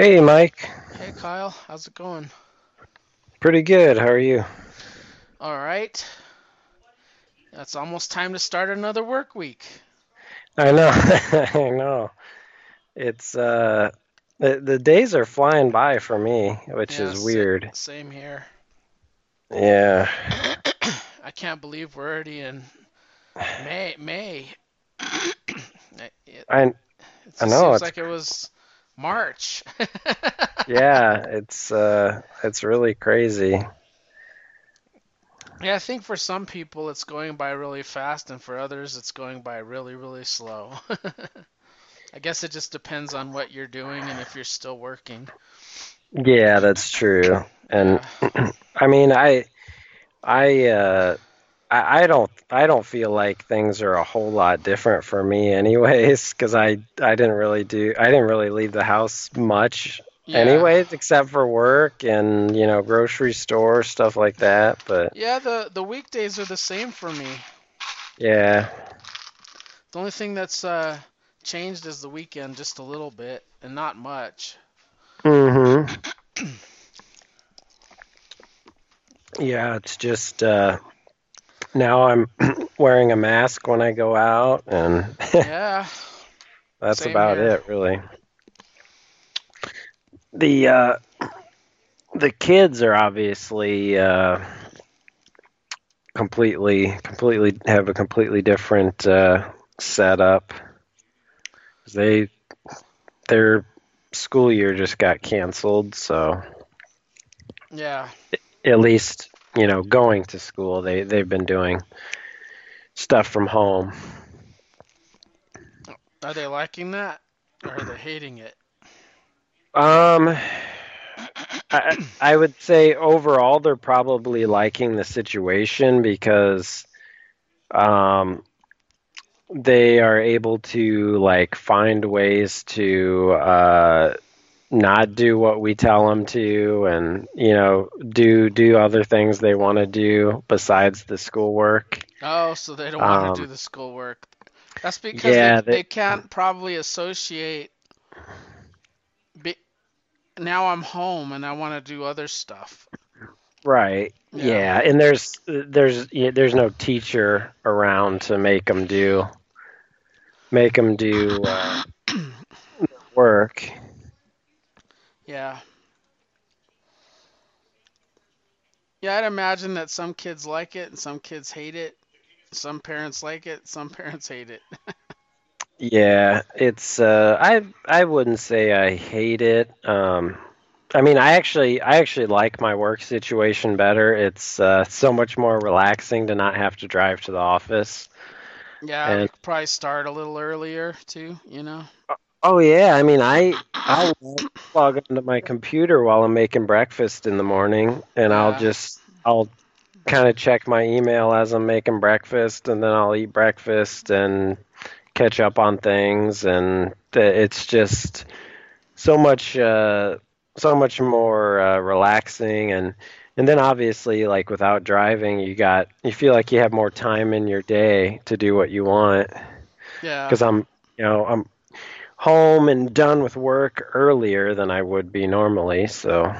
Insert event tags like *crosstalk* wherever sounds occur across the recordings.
Hey, Mike. Hey Kyle, how's it going? Pretty good. How are you? All right. It's almost time to start another work week. I know. *laughs* I know. It's uh the the days are flying by for me, which Yeah, is weird. same here. Yeah. *coughs* I can't believe we're already in May. May. *coughs* It, it I I know seems it's like it was March. *laughs* yeah, it's uh it's really crazy. Yeah, I think for some people it's going by really fast, and for others it's going by really, really slow. *laughs* I guess it just depends on what you're doing and if you're still working. Yeah, that's true. And Yeah. *clears throat* I mean, I I uh I, I don't I don't feel like things are a whole lot different for me anyways, 'cause I I didn't really do I didn't really leave the house much Yeah. anyways, except for work and, you know, grocery store, stuff like that. But Yeah, the the weekdays are the same for me. yeah, The only thing that's uh, changed is the weekend just a little bit, and not much. hmm *clears throat* Yeah, it's just uh, now I'm *clears throat* wearing a mask when I go out, and Yeah, *laughs* that's same about here. it, really. The uh, the kids are obviously uh, completely completely have a completely different uh, setup. They their school year just got canceled, so. Yeah. at least you know going to school they they've been doing stuff from home Are they liking that, or are they hating it? um I, I would say overall they're probably liking the situation because um they are able to like find ways to uh not do what we tell them to and you know do do other things they want to do besides the schoolwork Oh, so they don't want to do um the schoolwork. That's because they yeah they they can't probably associate. Be, now I'm home and I want to do other stuff. Right. Yeah. Yeah, and there's there's there's no teacher around to make them do make them do uh, *clears throat* work. Yeah. Yeah, I'd imagine that some kids like it and some kids hate it. Some parents like it, some *laughs* parents hate it. Yeah, it's uh I I wouldn't say I hate it. Um I mean, I actually I actually like my work situation better. It's uh so much more relaxing to not have to drive to the office. Yeah, And probably start a little earlier too, you know? Oh yeah, I mean, I I'll log onto my computer while I'm making breakfast in the morning and I'll just I'll kind of check my email as I'm making breakfast, and then I'll eat breakfast and catch up on things, and it's just so much, uh, so much more uh, relaxing, and and then obviously, like without driving, you got you feel like you have more time in your day to do what you want, Yeah. because I'm, you know, I'm home and done with work earlier than I would be normally, so.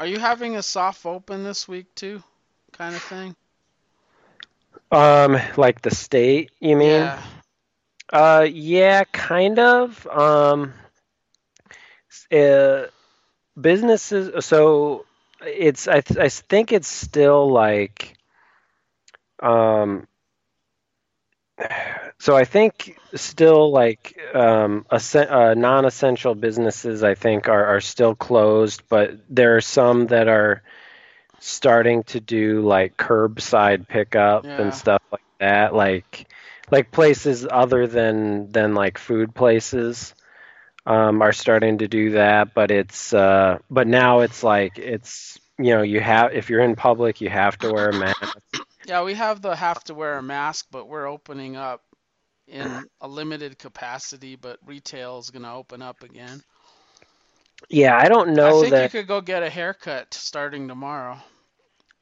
Are you having a soft open this week too? Kind of thing? Um, like the state, you mean? Yeah. Uh, yeah, kind of. Um, uh, businesses. So it's I th- I think it's still like um. So I think still like um, uh, non-essential businesses I think are, are still closed, but there are some that are starting to do like curbside pickup and stuff like that, like like places other than than like food places um, are starting to do that, but it's uh, but now it's like it's you know you have if you're in public you have to wear a mask. Yeah, we have the have to wear a mask, but we're opening up in a limited capacity, but retail is going to open up again. Yeah, I don't know. I think you could go get a haircut starting tomorrow.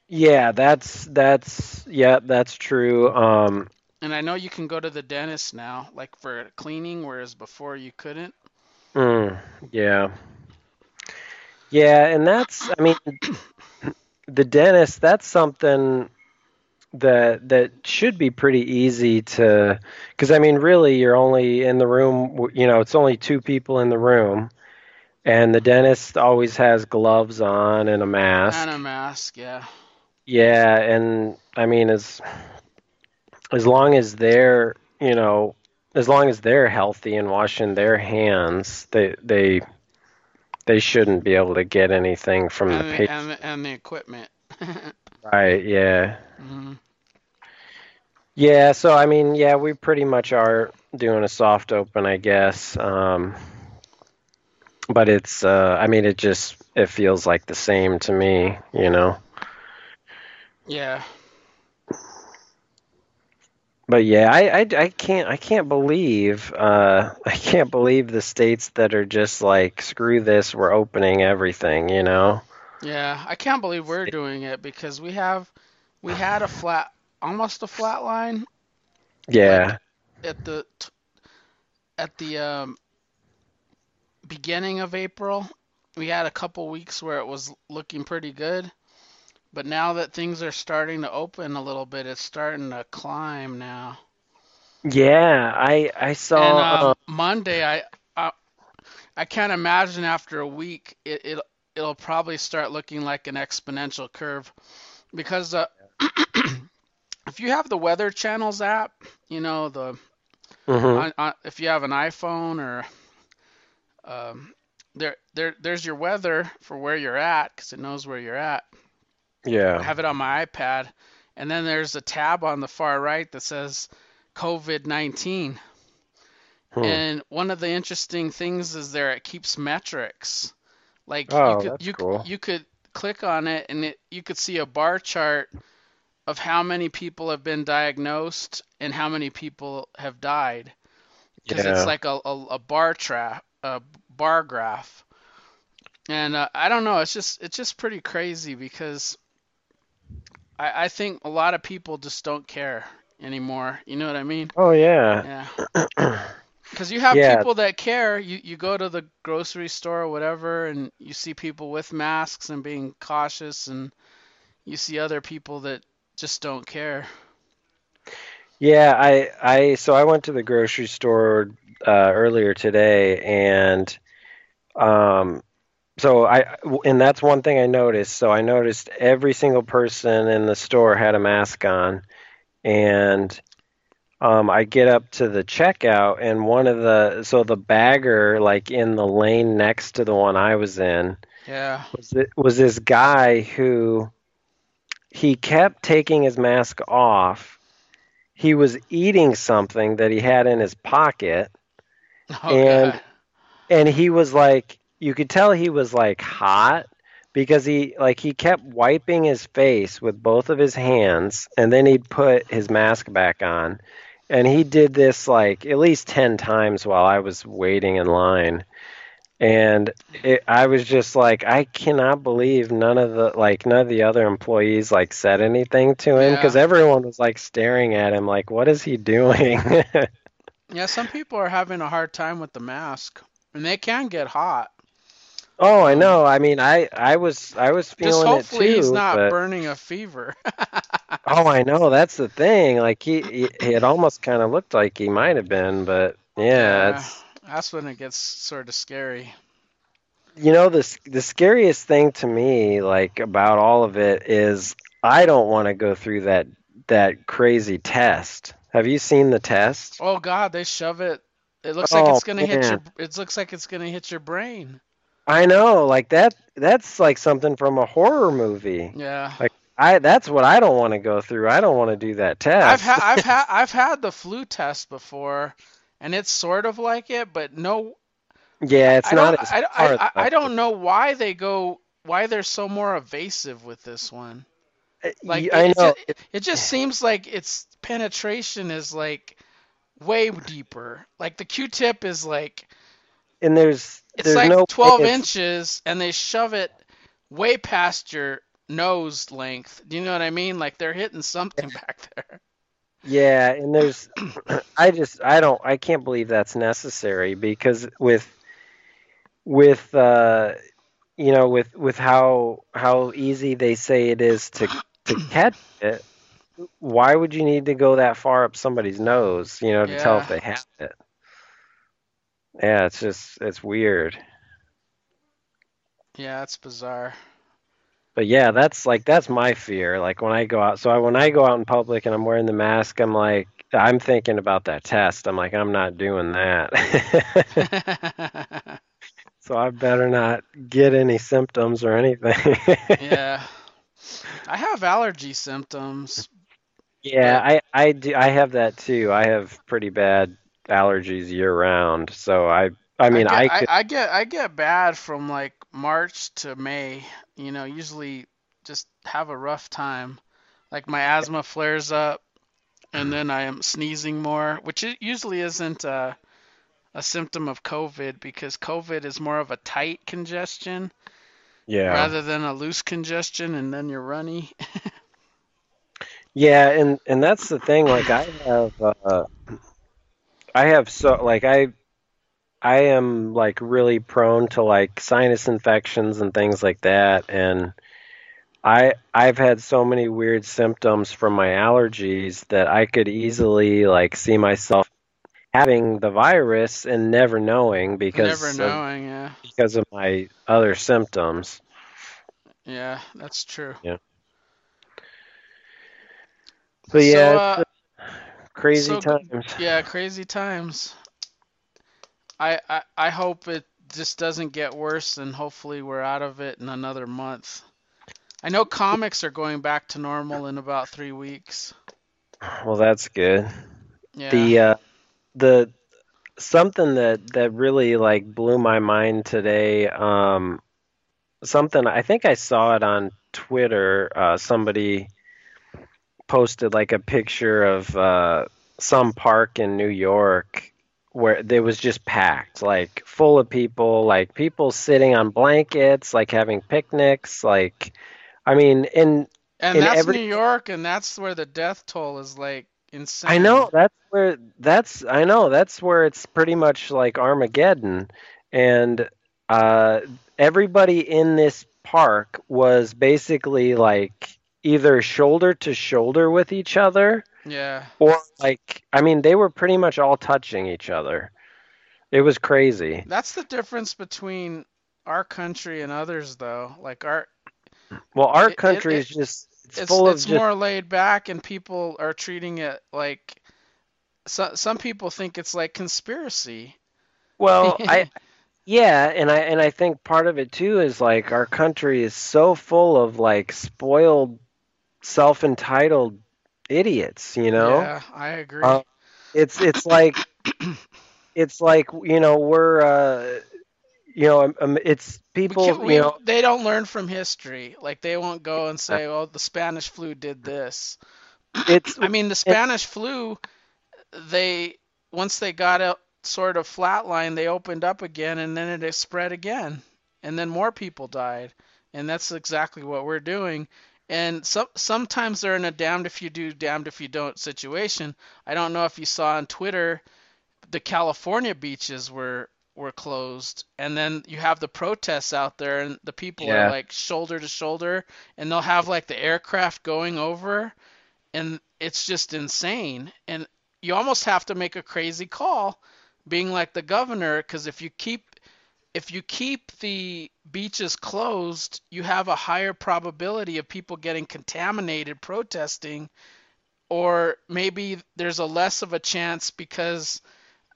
Yeah, that's that's yeah that's true. Um, And I know you can go to the dentist now, like for cleaning, whereas before you couldn't. Mm, yeah. Yeah, and that's I mean *coughs* the dentist that's something that that should be pretty easy to cuz I mean really you're only in the room you know it's only two people in the room and the dentist always has gloves on and a mask. And a mask, yeah. Yeah, and I mean as as long as they're, you know, as long as they're healthy and washing their hands, they they they shouldn't be able to get anything from and the the, patient. and the, and the equipment. *laughs* Right, yeah. hmm Yeah, so I mean, yeah, we pretty much are doing a soft open, I guess. Um, but it's uh I mean it just it feels like the same to me, you know. Yeah. But yeah, I, I, I can't I can't believe uh *laughs* I can't believe the states that are just like screw this, we're opening everything, you know. Yeah. I can't believe we're doing it because we have we had a flat almost a flat line Yeah. at the at the um, beginning of April. We had a couple weeks where it was looking pretty good, but now that things are starting to open a little bit, it's starting to climb now. Yeah, I I And saw um, uh, Monday, I, I I can't imagine after a week it, it it'll probably start looking like an exponential curve because uh, *clears throat* if you have the Weather Channels app, you know the mhm, on, on, if you have an iPhone or um, there there there's your weather for where you're at because it knows where you're at. I yeah. have it on my iPad, and then there's a tab on the far right that says COVID-19. Hmm. And one of the interesting things is there it keeps metrics. Like you Oh, could that's you cool. you could click on it and it you could see a bar chart of how many people have been diagnosed and how many people have died because it's like a, a, a bar tra a bar graph. And uh, I don't know, it's just it's just pretty crazy because I, I think a lot of people just don't care anymore. You know what I mean? Oh yeah. Yeah. *clears throat* Because you have Yeah. people that care. You you go to the grocery store or whatever, and you see people with masks and being cautious, and you see other people that just don't care. Yeah, I I so I went to the grocery store uh earlier today and um so I and that's one thing I noticed. So I noticed every single person in the store had a mask on and um I get up to the checkout and one of the so the bagger like in the lane next to the one I was in Yeah. was it was this guy who he kept taking his mask off. He was eating something that he had in his pocket *laughs* Oh and God. and he was like you could tell he was like hot because he like he kept wiping his face with both of his hands and then he'd put his mask back on and he did this like at least 10 times while I was waiting in line and it, I was just like I cannot believe none of the like none of the other employees like said anything to him Yeah. because everyone was like staring at him like what is he doing *laughs* Yeah, some people are having a hard time with the mask, and they can get hot. Oh, I know. I mean, I I was I was Just feeling it hopefully he's not but burning a fever. *laughs* oh, I know. That's the thing. Like he, he it almost kind of looked like he might have been, but yeah, Yeah, it's that's when it gets sort of scary. you know the the scariest thing to me, like about all of it, is I don't want to go through that that crazy test. Have you seen the test? Oh God, they shove it. It looks like Oh it's gonna hit your. It looks like it's gonna hit your brain. I know. Like that. That's like something from a horror movie. Yeah. Like I, that's what I don't want to go through. I don't want to do that test. I've had I've had I've had the flu test before, and it's sort of like it, but no, Yeah, it's I not don't I, I, I though. don't know why they go why they're so more evasive with this one. Uh, like I it know. just it just seems like its penetration is like way deeper. Like the Q-tip is like And there's it's like no 12 it's inches, and they shove it way past your nose length. Do you know what I mean? Like they're hitting something back there. yeah, and there's *coughs* *clears throat* I just I don't I can't believe that's necessary because with with uh, you know with with how how easy they say it is to to *coughs* catch it, why would you need to go that far up somebody's nose, you know, to tell if they have it? Yeah, it's just it's weird. Yeah, it's bizarre. But yeah, that's like that's my fear. Like when I go out, so I, when I go out in public and I'm wearing the mask, I'm like I'm thinking about that test. I'm like I'm not doing that. *laughs* *laughs* so I better not get any symptoms or anything. *laughs* yeah. I have allergy symptoms. Yeah, But I I do I have that too. I have pretty bad allergies year round. So I I I mean get I I, could I get I get bad from like March to May. You know, usually just have a rough time. Like my asthma flares up and then I am sneezing more, which it usually isn't a, a symptom of COVID because COVID is more of a tight congestion yeah. rather than a loose congestion and then you're runny. *laughs* Yeah, and and that's the thing like I have uh I have so like I I am like really prone to like sinus infections and things like that and I I've had so many weird symptoms from my allergies that I could easily like see myself having the virus and never knowing Never because of knowing, yeah. because of my other symptoms. Yeah, that's true. Yeah. So So yeah, uh it's crazy so times. yeah, crazy times. I, I I hope it just doesn't get worse and hopefully we're out of it in another month. I know comics are going back to normal in about three weeks. Well, that's good. Yeah. The uh the something that that really like blew my mind today um something I think I saw it on Twitter uh somebody posted like a picture of uh some park in New York where it was just packed like full of people like people sitting on blankets like having picnics like I mean in And in that's every New York and that's where the death toll is like insane. I know that's where that's I know that's where it's pretty much like Armageddon and uh everybody in this park was basically like either shoulder to shoulder with each other Yeah. or like I mean they were pretty much all touching each other. It was crazy. That's the difference between our country and others though. Like our Well, our it, country it is just it's it's full of it's just more laid back and people are treating it like so, some people think it's like conspiracy. well, *laughs* I Yeah, and I and I think part of it too is like our country is so full of like spoiled, self-entitled idiots, you know? Yeah, I agree. Uh, it's it's like *clears throat* it's like you know we're uh you know um, um, it's people can you know they don't learn from history. Like they won't go and say, "Oh, the Spanish flu did this." *clears throat* it's I mean, the Spanish flu, they once they got out sort of flatline, they opened up again, and then it spread again, and then more people died, and that's exactly what we're doing. And some sometimes they're in a damned if you do, damned if you don't situation. I don't know if you saw on Twitter, the California beaches were were closed, and then you have the protests out there, and the people are like shoulder to shoulder, and they'll have like the aircraft going over and it's just insane. And you almost have to make a crazy call, being like the governor, because if you keep if you keep the beaches closed, you have a higher probability of people getting contaminated protesting, or maybe there's a less of a chance because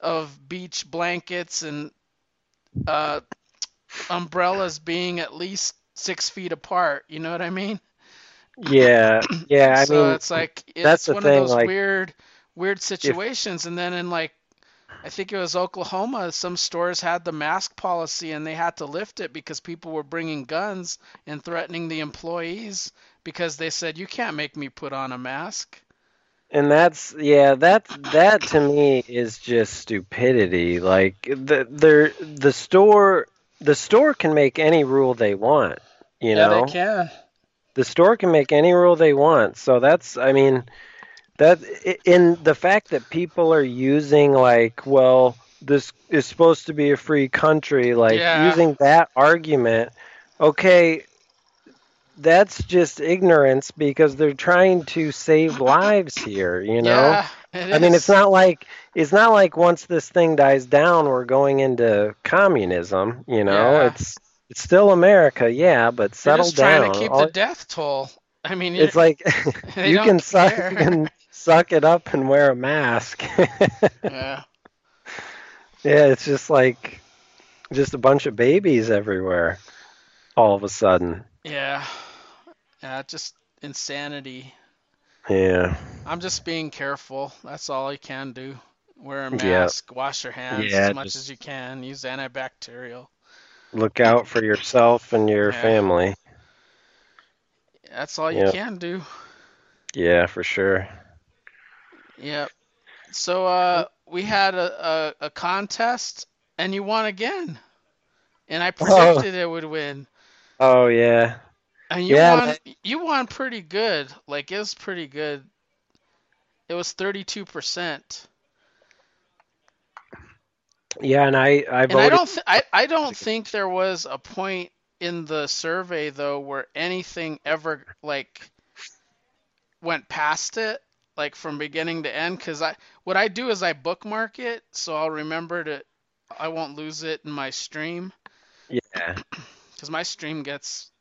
of beach blankets and uh, umbrellas being at least six feet apart. You know what I mean? yeah yeah I So mean it's like that's it's the one of those like weird weird if situations and then in like I think it was Oklahoma, some stores had the mask policy and they had to lift it because people were bringing guns and threatening the employees because they said you can't make me put on a mask. And that's yeah, that that to me is just stupidity. Like the the the store the store can make any rule they want, you Yeah, they know? can. The store can make any rule they want. So that's I mean that in the fact that people are using like, well, this is supposed to be a free country, like Yeah. using that argument, okay, that's just ignorance because they're trying to save lives here, you know? Yeah, I mean, it's not like it's not like once this thing dies down, we're going into communism. You know, Yeah. it's it's still America, yeah, but settle just trying to keep All- the death toll. I mean, it's like *laughs* you can you can suck it up and wear a mask. *laughs* yeah, yeah, it's just like just a bunch of babies everywhere. All of a sudden, yeah, yeah, just insanity. yeah, I'm just being careful. That's all I can do. Wear a Yeah. mask, wash your hands Yeah, as much as you can, use antibacterial. look out for yourself and your Yeah. family. That's all you Yeah. can do. Yeah, for sure. Yep. So uh, we had a, a, a contest, and you won again. And I predicted it would win. Oh yeah, And you Yeah, won. You won pretty good. Like it was pretty good. It was thirty-two percent. yeah, and I I And I voted. don't. Th- I I don't think there was a point in the survey though where anything ever like went past it, like from beginning to end. Because I what I do is I bookmark it so I'll remember to. I won't lose it in my stream yeah, *clears throat* because my stream gets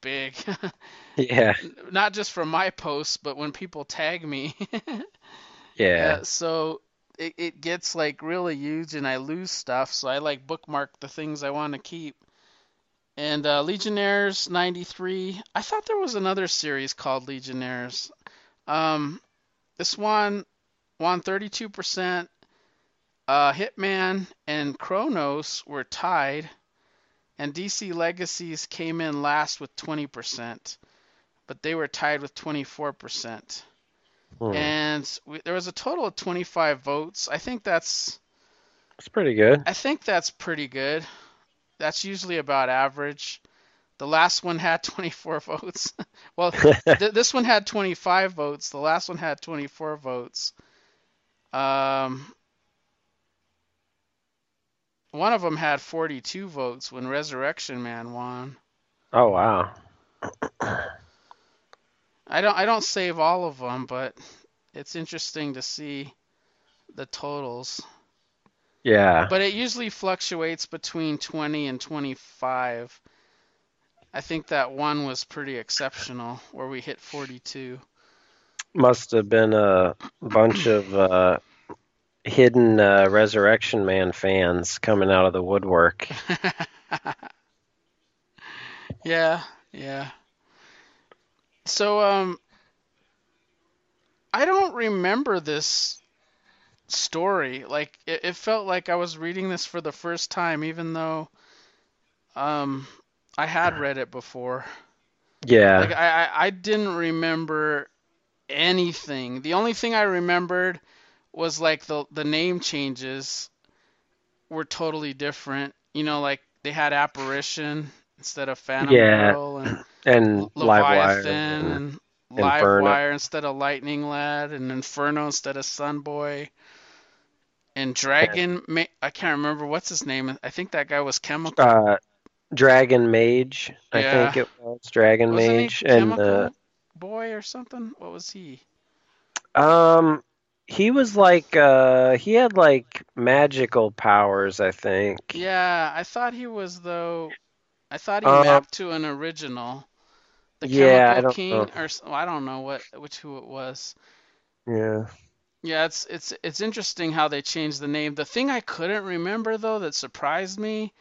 big. *laughs* yeah, Not just from my posts, but when people tag me. *laughs* yeah. Uh, so it, it gets like really huge and I lose stuff. So I like bookmark the things I want to keep. And uh, Legionnaires 93. I thought there was another series called Legionnaires. Um, this one won 32%. Uh, Hitman and Chronos were tied. And DC Legacies came in last with 20%. But they were tied with 24%. Hmm. And we, there was a total of 25 votes. I think that's It's pretty good. I think that's pretty good. That's usually about average. The last one had *laughs* 24 votes. *laughs* well, *laughs* th- this one had 25 votes. The last one had 24 votes. Um, one of them had 42 votes when Resurrection Man won. Oh wow. I don't I don't save all of them, but it's interesting to see the totals. Yeah. But it usually fluctuates between 20 and 25. I think that one was pretty exceptional where we hit 42. Must have been a bunch of uh, hidden uh, Resurrection Man fans coming out of the woodwork. *laughs* yeah, yeah. So um I don't remember this story. Like it, it felt like I was reading this for the first time even though um I had read it before. Yeah. Like I, I I didn't remember anything. The only thing I remembered was like the the name changes were totally different. You know, like they had apparition instead of Phantom Yeah. Girl and *clears throat* and. Leviathan and- and. Livewire instead of Lightning Lad and Inferno instead of Sunboy. And Dragon, Ma- I can't remember what's his name. I think that guy was Chemical. uh, Dragon Mage, I think it was Dragon Wasn't Mage, and uh, Boy or something? What was he? um, he was like uh, he had like magical powers, I think. Yeah, I thought he was though. I thought he Um, mapped to an original. The yeah, I Chemical don't King, know. or I don't know what which who it was. Yeah. Yeah, it's it's it's interesting how they changed the name. The thing I couldn't remember though that surprised me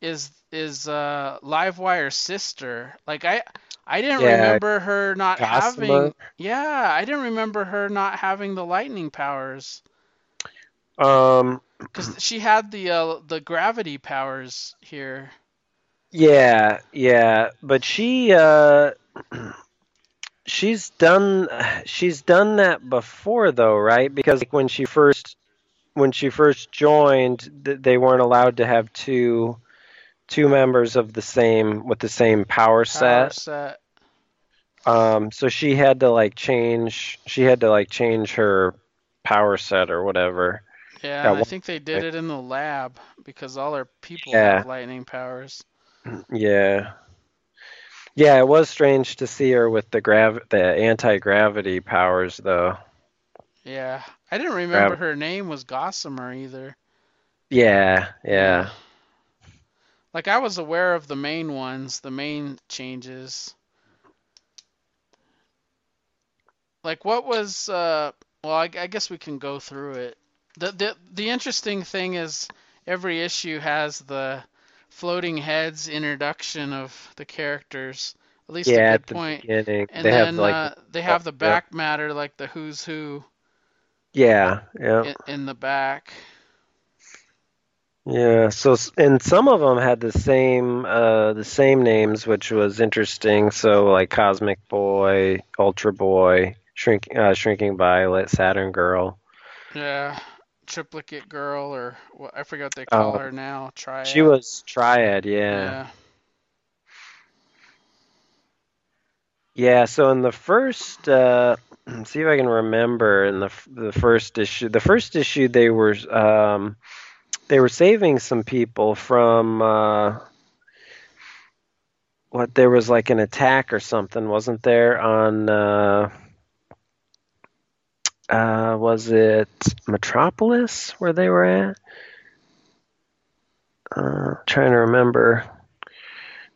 is is uh Livewire's sister. Like I I didn't Yeah, remember her not Gossamer. having Yeah, I didn't remember her not having the lightning powers Um. cuz she had the uh, the gravity powers here. Yeah, yeah, but she uh *clears throat* she's done she's done that before though, right? Because like when she first when she first joined, they weren't allowed to have two two members of the same with the same power Power set. set. Um so she had to like change she had to like change her power set or whatever. Yeah, I think they did it in the lab because all their people Yeah. have lightning powers. *clears throat* Yeah. Yeah, it was strange to see her with the grav the anti-gravity powers though. Yeah, I didn't remember Grav- her name was Gossamer either. Yeah, yeah. Like I was aware of the main ones, the main changes. Like what was uh well I, I guess we can go through it. The the the interesting thing is every issue has the floating heads introduction of the characters. At least Yeah, a at good the point. beginning. And they then have like uh, they have the back matter like the who's who yeah, yeah. in, in the back. Yeah, so and some of them had the same uh the same names, which was interesting. So like Cosmic Boy, Ultra Boy, Shrink uh, Shrinking Violet, Saturn Girl. Yeah, triplicate girl or what I forget what they call Oh. her now. Triad. She was Triad, yeah. Yeah. Yeah, so in the first, uh, *clears throat* see if I can remember in the the first issue. The first issue they were um, they were saving some people from uh, what there was like an attack or something, wasn't there? On uh, uh, was it Metropolis where they were at? Uh, trying to remember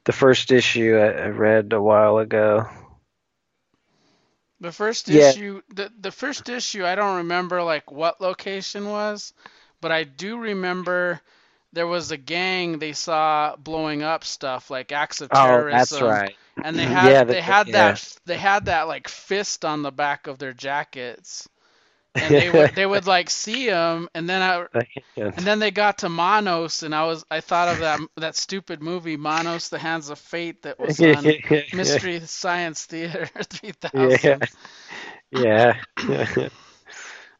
the first issue I, I read a while ago. The first Yeah. issue, the the first issue, I don't remember like what location was, but I do remember there was a gang they saw blowing up stuff like acts of terrorism. Oh, that's right. And they *laughs* had Yeah, they had yeah. that they had that like fist on the back of their jackets, *laughs* and they would they would like see them, and then I *laughs* and then they got to Manos and I was I thought of that that stupid movie Manos The Hands of Fate that was on Mystery Science Theater 3000. Yeah. Yeah.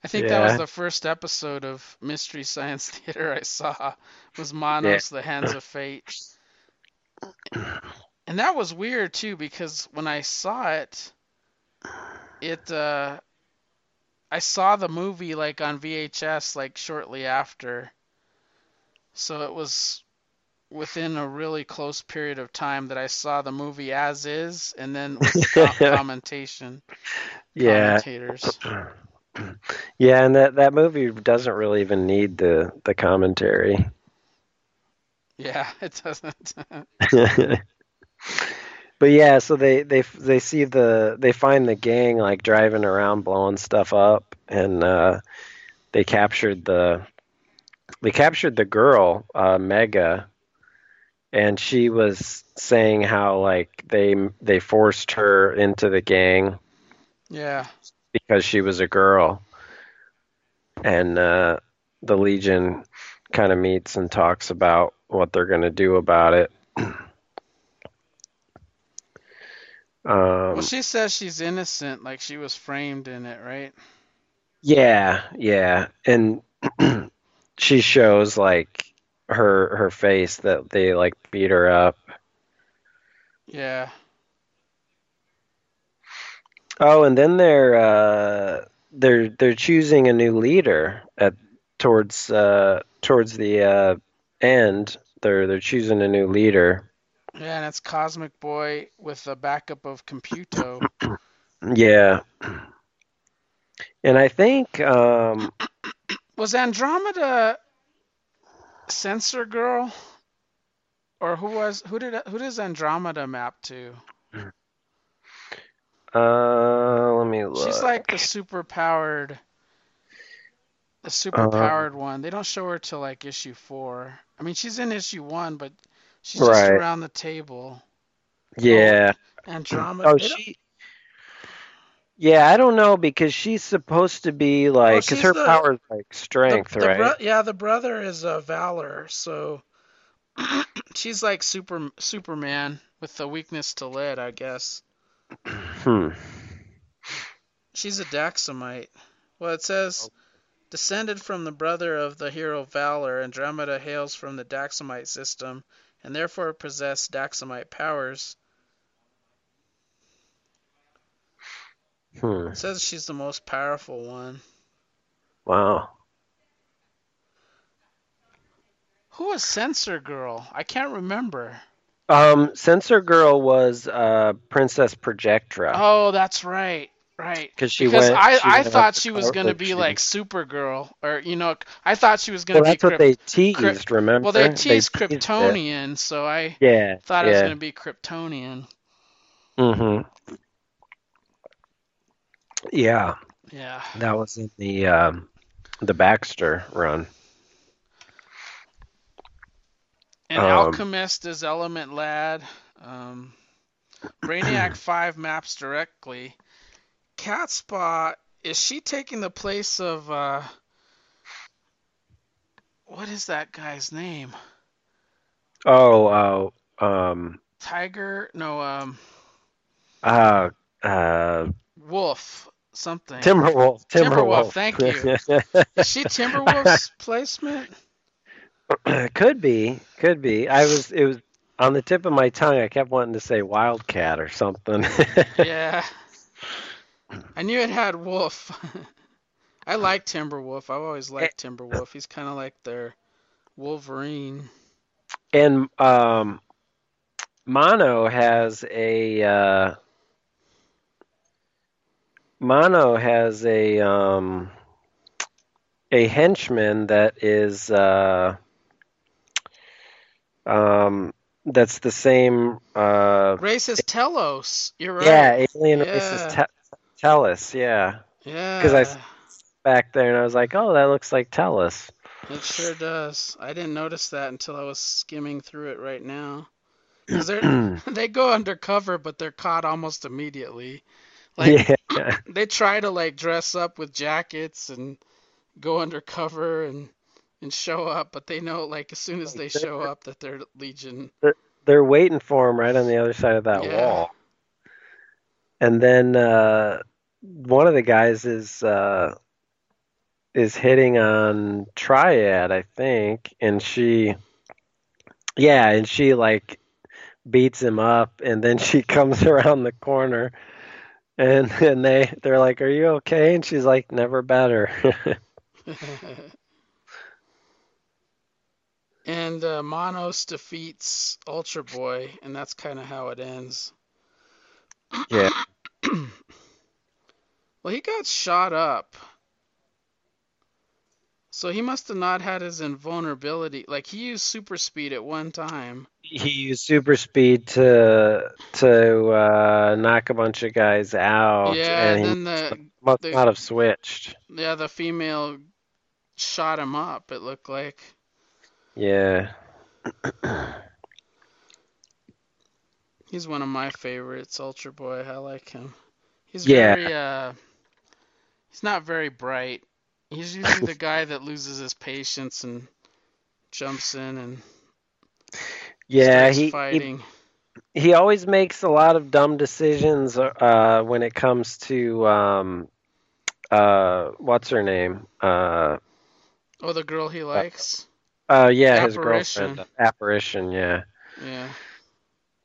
I think that was the first episode of Mystery Science *laughs* Theater I saw was Manos: The Hands of Fate. And that was weird too because when I saw it, it uh, I saw the movie like on VHS like shortly after. So it was within a really close period of time that I saw the movie as is and then with *laughs* the commentation Yeah. commentators. *clears throat* Yeah, and that that movie doesn't really even need the the commentary. Yeah, *laughs* it doesn't. *laughs* But yeah, so they they they see the they find the gang like driving around blowing stuff up and uh they captured the they captured the girl, uh Mega and she was saying how like they they forced her into the gang yeah. Because she was a girl. And uh, the Legion kind of meets and talks about what they're going to do about it. *clears throat* Um, Well, she says she's innocent, like she was framed in it, right? yeah, yeah, and *clears throat* she shows like her her face that they like beat her up. Yeah. Oh, and then they're uh, they're they're choosing a new leader at towards uh, towards the uh, end. They're they're choosing a new leader. Yeah, and it's Cosmic Boy with a backup of Computo. *clears throat* Yeah. And I think um Was Andromeda Sensor Girl? Or who was who did who does Andromeda map to? Uh let me look. She's like the super powered the super powered one. They don't show her till like issue 4. I mean, she's in issue 1, but she's just Right. around the table. Yeah. Andromeda. Oh, they don't- she Yeah, I don't know because she's supposed to be like cuz she's her power is like strength, the, the right? bro- yeah, the brother is uh, Valor, so *clears throat* she's like super Superman with the weakness to lead, I guess. Hmm. She's a Daxamite. Well, it says descended from the brother of the hero Valor, Andromeda hails from the Daxamite system and therefore possess Daxamite powers. Hmm. It says she's the most powerful one. Wow. Who was Sensor Girl? I can't remember. Um, Sensor Girl was uh, Princess Projectra. Oh, that's right. Right. 'Cause she because went- I, she I thought she was going to be like Supergirl or you know I thought she was going well, to be that's what they teased. Kryp- remember? Well, they teased it. Kryptonian, so I Yeah. thought it was going to be Kryptonian. Mm-hmm. Yeah, Yeah. that was in the um, the Baxter run. And Um, Alchemist is Element Lad. Um, Brainiac *clears throat* 5 maps directly. Catspaw, is she taking the place of, uh, what is that guy's name? Oh, oh, um, Tiger? No, um, uh, uh, Wolf. Something. Timberwolf. Timberwolf, Timberwolf. thank you. *laughs* Is she Timberwolf's *laughs* placement? *clears throat* could be, could be. I was, it was on the tip of my tongue. I kept wanting to say Wildcat or something. *laughs* Yeah. I knew it had Wolf. *laughs* I like Timberwolf. I've always liked Timberwolf. He's kind of like their Wolverine. And um, Mono has a uh, Mono has a um, a henchman that is uh, um, that's the same. Uh, Racist Telos. You're right. yeah, alien Yeah. racist te- Tellus. Yeah, Because I back there, and I was like, oh, that looks like Telos. It sure does. I didn't notice that until I was skimming through it right now. *clears throat* *laughs* They go undercover, but they're caught almost immediately. Like yeah. *laughs* they try to like dress up with jackets and go undercover and and show up, but they know like as soon as they show up that they're Legion. they're waiting for him right on the other side of that Yeah. wall. And then uh, one of the guys is uh, is hitting on Triad, I think, and she, yeah, and she like beats him up, and then she *laughs* comes around the corner, and and they they're like, "Are you okay?" And she's like, "Never better." *laughs* *laughs* and uh, Monos defeats Ultra Boy, and that's kind of how it ends. yeah, *clears throat* Well, he got shot up. So he must have not had his invulnerability. Like he used super speed at one time. he used super speed to to uh, knock a bunch of guys out, yeah, and then the must the- not have switched. yeah the female shot him up. It looked like. Yeah. *clears throat* He's one of my favorites, Ultra Boy. I like him. He's Yeah. very uh he's not very bright. He's usually the *laughs* guy that loses his patience and jumps in and Yeah, he, he fighting. he always makes a lot of dumb decisions uh when it comes to um uh what's her name? Uh Oh, the girl he likes. Uh yeah, his girlfriend. Apparition, yeah. Yeah.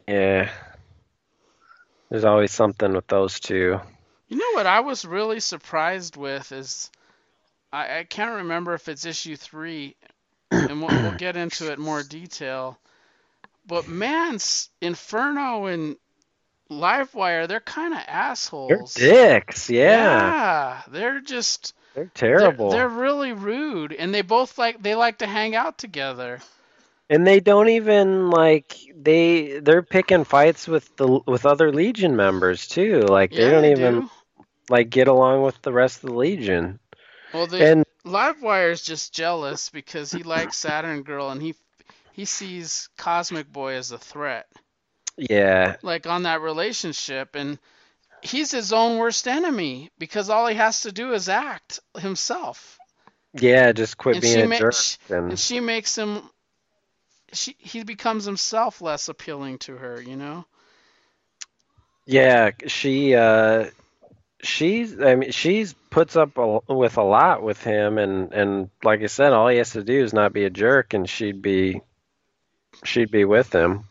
Yeah. There's always something with those two. You know what I was really surprised with is I, I can't remember if it's issue three, and we'll, we'll get into it in more detail. But man, Inferno and Livewire, they're kind of They're assholes. dicks, yeah. Yeah, they're just They're they're, terrible. they're really rude, and they both like they like to hang out together. And they don't even like they they're picking fights with the with other Legion members too. Like they Yeah, don't they even do. like get along with the rest of the Legion. Well, the And Livewire's just jealous because he likes Saturn Girl, and he he sees Cosmic Boy as a threat. yeah, like on that relationship and he's his own worst enemy because all he has to do is act himself yeah, just quit And being she a ma- jerk. sh- And and she makes him she he becomes himself less appealing to her you know yeah, she uh she's I mean she's puts up a, with a lot with him and and like I said all he has to do is not be a jerk and she'd be she'd be with him.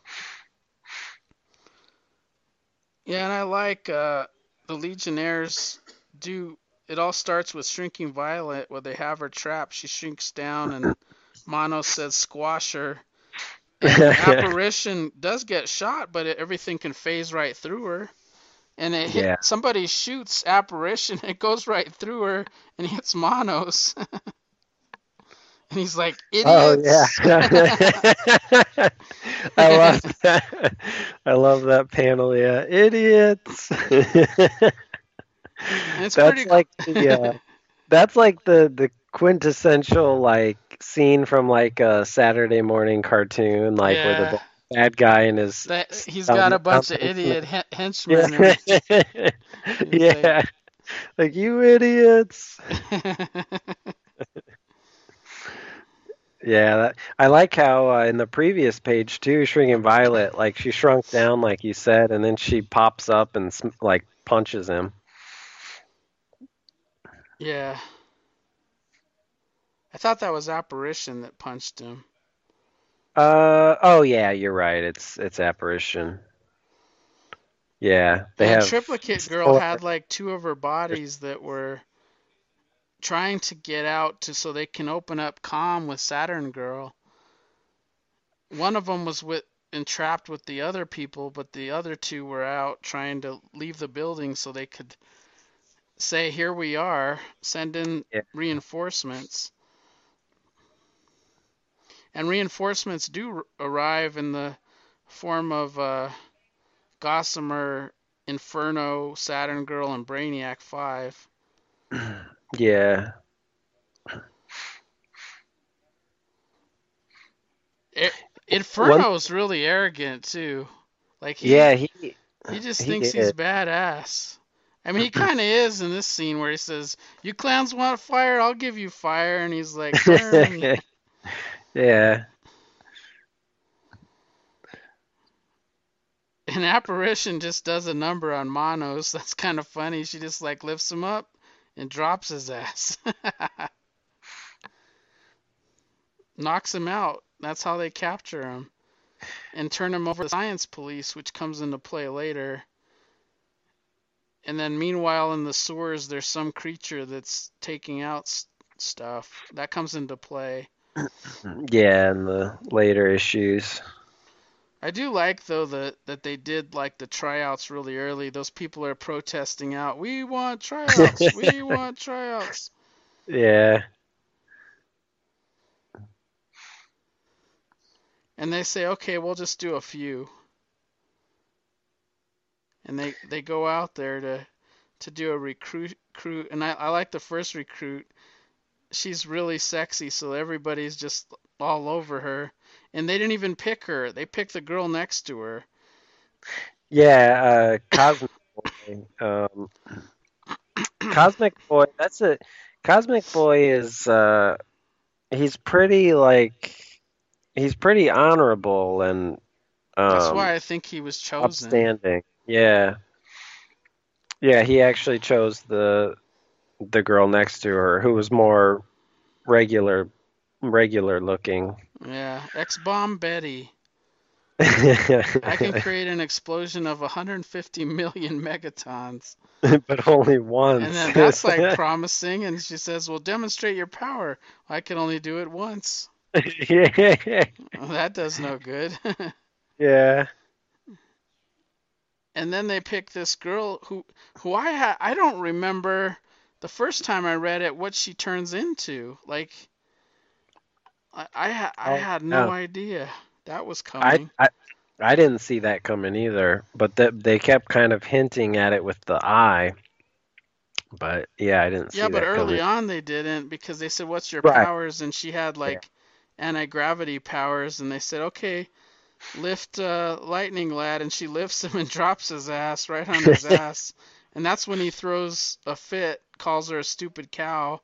Yeah and i like uh the legionnaires do it all starts with shrinking violet where they have her trapped she shrinks down and Mono says squash her. *laughs* Apparition does get shot, but it, everything can phase right through her. And it hit, Yeah. somebody shoots apparition, *laughs* it goes right through her and hits Monos. *laughs* and he's like, idiots. Oh yeah. *laughs* I love that. I love that panel. Yeah, idiots. that's pretty- like the uh, that's like the the quintessential like scene from like a Saturday morning cartoon, like where Yeah. the bad guy and his That, he's Um, got a bunch of um, idiot hen- henchmen. *laughs* yeah, yeah, like you idiots. *laughs* Yeah, that, I like how uh, in the previous page too, Shrinking Violet, like she shrunk down, like you said, and then she pops up and like punches him. yeah. I thought that was apparition that punched him. Uh oh, yeah, you're right. It's it's apparition. Yeah, they and have triplicate girl had like two of her bodies that were trying to get out to so they can open up calm with Saturn girl. One of them was with entrapped with the other people, but the other two were out trying to leave the building so they could say, "Here we are, send in Yeah. reinforcements." And reinforcements do arrive in the form of uh, Gossamer, Inferno, Saturn Girl, and Brainiac 5. *clears throat* yeah. Inferno's really arrogant too. Like he, Yeah, he he just he thinks he's badass. I mean, he mm-hmm. kind of is in this scene where he says, "You clowns want fire? I'll give you fire," and he's like, *laughs* yeah. An apparition just does a number on Manos. *laughs* That's kind of funny. She just like lifts him up and drops his ass. *laughs* Knocks him out. That's how they capture him. And turn him over to the science police, which comes into play later. And then meanwhile in the sewers there's some creature that's taking out stuff. That comes into play. *clears throat* Yeah, in the later issues. I do like though that that they did like the tryouts really early. Those people are protesting out. We want tryouts. we *laughs* want tryouts. Yeah. And they say, "Okay, we'll just do a few." And they they go out there to to do a recruit recruit and I, I like the first recruit. She's really sexy, so everybody's just all over her. And they didn't even pick her. They picked the girl next to her. Yeah, uh, Cosmic Boy. Um, Cosmic Boy. That's a Cosmic Boy is uh, he's pretty like he's pretty honorable and um, That's why I think he was chosen. upstanding. Yeah, yeah. He actually chose the the girl next to her, who was more regular regular looking. Yeah, X Bomb Betty. I can *laughs* create an explosion of 150 million megatons. *laughs* but only once. And then that's like *laughs* promising. And she says, Well, demonstrate your power. I can only do it once. yeah. Well, that does no good. Yeah. and then they pick this girl who who I ha- I don't remember the first time I read it what she turns into. Like I I, ha- I Oh, had no yeah. idea that was coming. I I didn't see that coming either, but that they kept kind of hinting at it with the eye. But yeah, I didn't see Yeah, but early coming. on they didn't because they said, "What's your Right. powers?" and she had like anti-gravity powers, and they said, "Okay, lift uh, Lightning Lad," and she lifts him *laughs* and drops his ass right on his *laughs* ass, and that's when he throws a fit, calls her a stupid cow.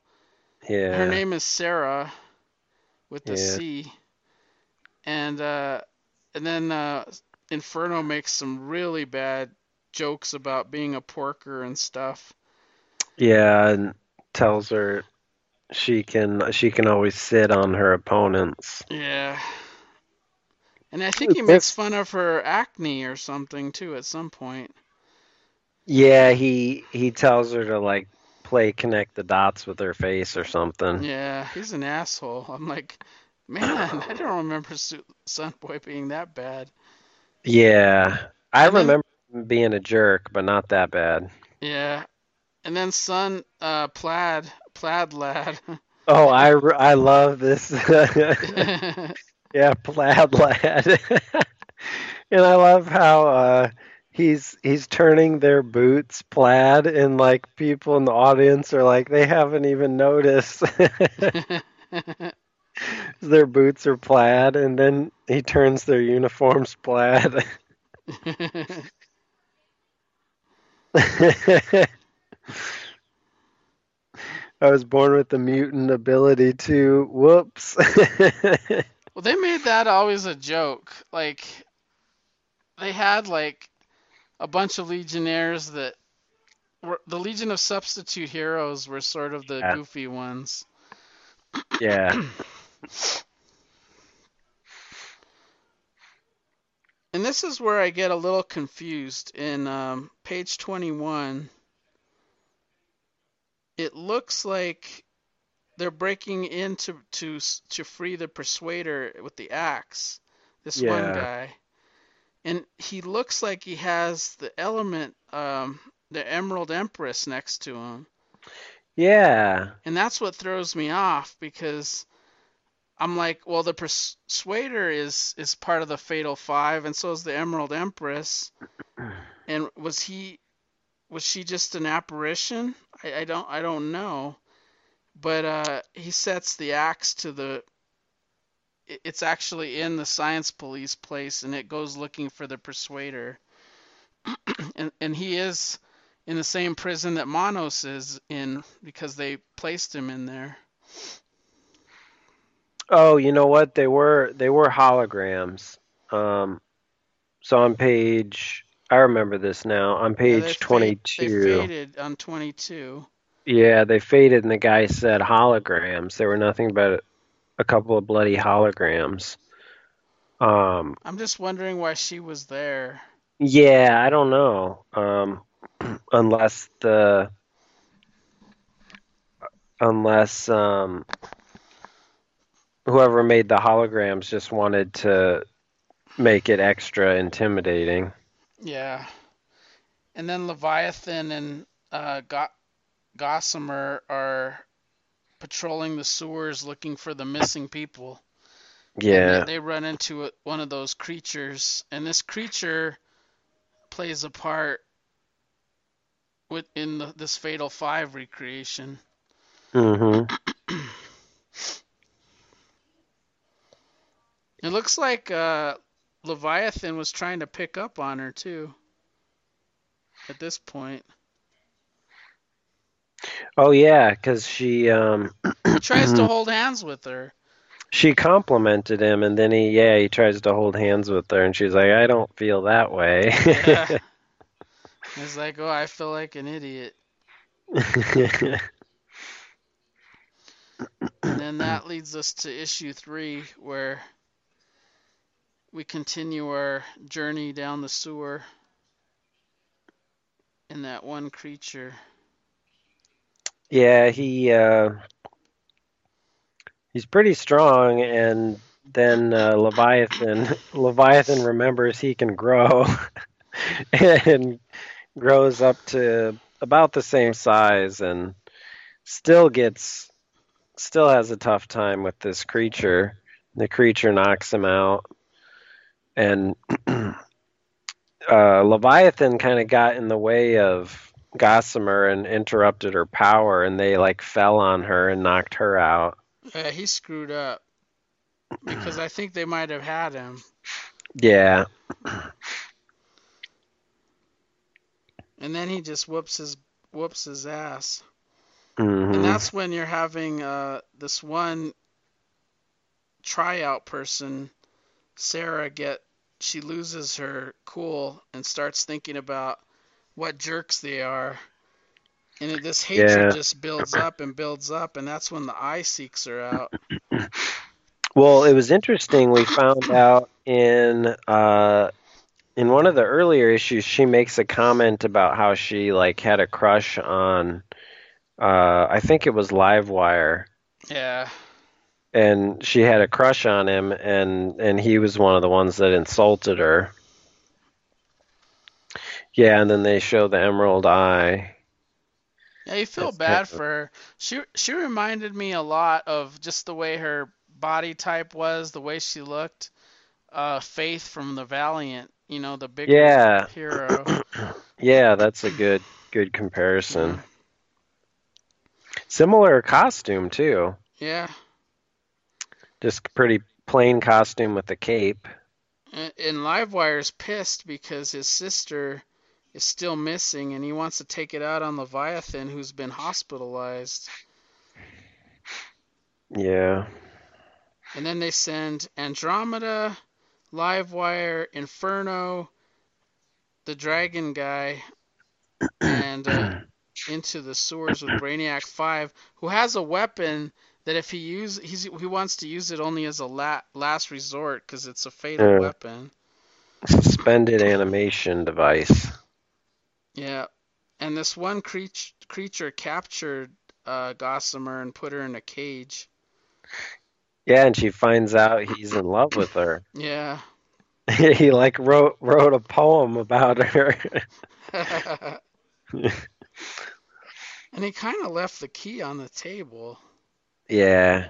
Yeah. Her name is Sarah, with the Yeah. C, and uh, and then uh, Inferno makes some really bad jokes about being a porker and stuff. Yeah, and tells her she can she can always sit on her opponents. Yeah. And I think he makes fun of her acne or something too at some point. Yeah, he he tells her to like play connect the dots with her face or something. Yeah, he's an asshole. I'm like, Man, I don't remember Su- Sunboy being that bad. Yeah, I And then- remember him being a jerk, but not that bad. Yeah. And then Sun uh, Plaid Plaid Lad. *laughs* Oh, I, I love this. *laughs* *laughs* yeah, plaid lad. and I love how uh, he's he's turning their boots plaid, and like people in the audience are like they haven't even noticed *laughs* *laughs* their boots are plaid, and then he turns their uniforms plaid. *laughs* I was born with the mutant ability to whoops. well, they made that always a joke. Like they had like a bunch of legionnaires that were the Legion of Substitute Heroes were sort of the Yeah. goofy ones. yeah. *coughs* And this is where I get a little confused. In um, page 21, it looks like they're breaking in to, to, to free the Persuader with the axe. This one guy. And he looks like he has the element, um, the Emerald Empress next to him. Yeah. And that's what throws me off because I'm like, well, the Persuader is is part of the Fatal Five, and so is the Emerald Empress. *clears throat* And was he, was she just an apparition? I, I don't I don't know. But uh, he sets the axe to the. It- It's actually in the Science Police place, and it goes looking for the Persuader. *clears throat* and and he is in the same prison that Manos is in because they placed him in there. Oh, you know what? They were they were holograms. Um, so on page, I remember this now. On page they fa- twenty-two, They faded on 22. yeah, they faded, and the guy said holograms. They were nothing but a couple of bloody holograms. Um, I'm just wondering why she was there. yeah, I don't know. Um, *clears throat* unless the unless um, whoever made the holograms just wanted to make it extra intimidating. Yeah. And then Leviathan and uh, Go- Gossamer are patrolling the sewers looking for the missing people. Yeah. they, they run into a, one of those creatures, and this creature plays a part with in the, this Fatal Five recreation. Mm-hmm. It looks like uh, Leviathan was trying to pick up on her too. At this point, Oh yeah, because she um he tries to *clears throat* hold hands with her. she complimented him, and then he yeah he tries to hold hands with her, and she's like, I don't feel that way. Yeah. *laughs* It's like, oh, I feel like an idiot. And then that *laughs* leads us to issue three, where we continue our journey down the sewer in that one creature. Yeah, he uh he's pretty strong, and then uh, Leviathan *laughs* Leviathan remembers he can grow, *laughs* and grows up to about the same size, and still gets still has a tough time with this creature. The creature knocks him out, and *clears throat* uh, Leviathan kind of got in the way of Gossamer and interrupted her power, and they like fell on her and knocked her out. Yeah, he screwed up because I think they might have had him. Yeah, and then he just whoops his whoops his ass. hmm And that's when you're having uh, this one tryout person, Sarah, get she loses her cool and starts thinking about what jerks they are. And this hatred Yeah. just builds up and builds up, and that's when the eye seeks her out. *clears throat* Well, it was interesting. We found out in uh, in one of the earlier issues, she makes a comment about how she like had a crush on. Uh, I think it was Livewire, Yeah, and she had a crush on him, and and he was one of the ones that insulted her. Yeah, and then they show the Emerald Eye. Yeah, you feel That's bad for her. She she reminded me a lot of just the way her body type was, the way she looked. Uh, Faith from the Valiant, you know, the big Yeah. hero. *coughs* Yeah, that's a good good comparison. Similar costume too. Yeah, Just pretty plain costume with the cape. and, and Livewire's pissed because his sister is still missing, and he wants to take it out on Leviathan, who's been hospitalized. Yeah. And then they send Andromeda, Livewire, Inferno, the Dragon guy, and uh, *clears throat* into the sewers with Brainiac Five, who has a weapon that if he use he's, he wants to use it only as a la- last resort because it's a fatal Yeah. weapon. Suspended animation device. Yeah, and this one creature creature captured uh, Gossamer and put her in a cage. Yeah, and she finds out he's in love with her. *laughs* Yeah. *laughs* he like wrote wrote a poem about her. *laughs* and he kind of left the key on the table. yeah.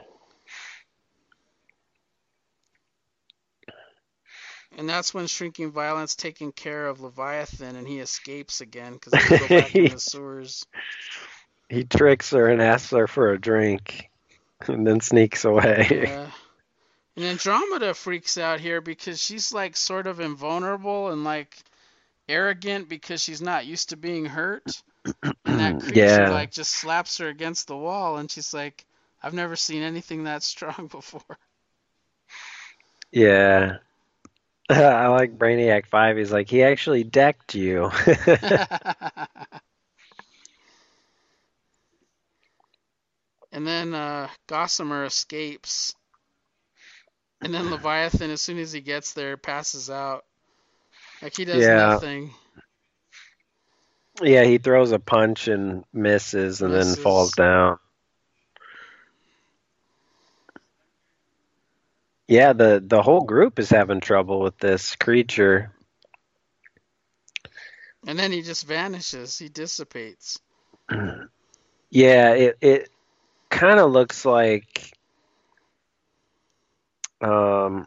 And that's when Shrinking Violet's taking care of Leviathan and he escapes again because he go back in the *laughs* sewers. He tricks her and asks her for a drink and then sneaks away. Yeah. *laughs* And Andromeda freaks out here because she's like sort of invulnerable and like arrogant because she's not used to being hurt. And that creature Yeah. like just slaps her against the wall and she's like, I've never seen anything that strong *laughs* before. Yeah. *laughs* I like Brainiac 5. He's like, he actually decked you. *laughs* and then uh, Gossamer escapes. And then *sighs* Leviathan, as soon as he gets there, passes out. Like he does Yeah. nothing. yeah, he throws a punch and misses and Misses. then falls down. Yeah, the the whole group is having trouble with this creature. And then he just vanishes. He dissipates. *clears throat* Yeah, it it kind of looks like um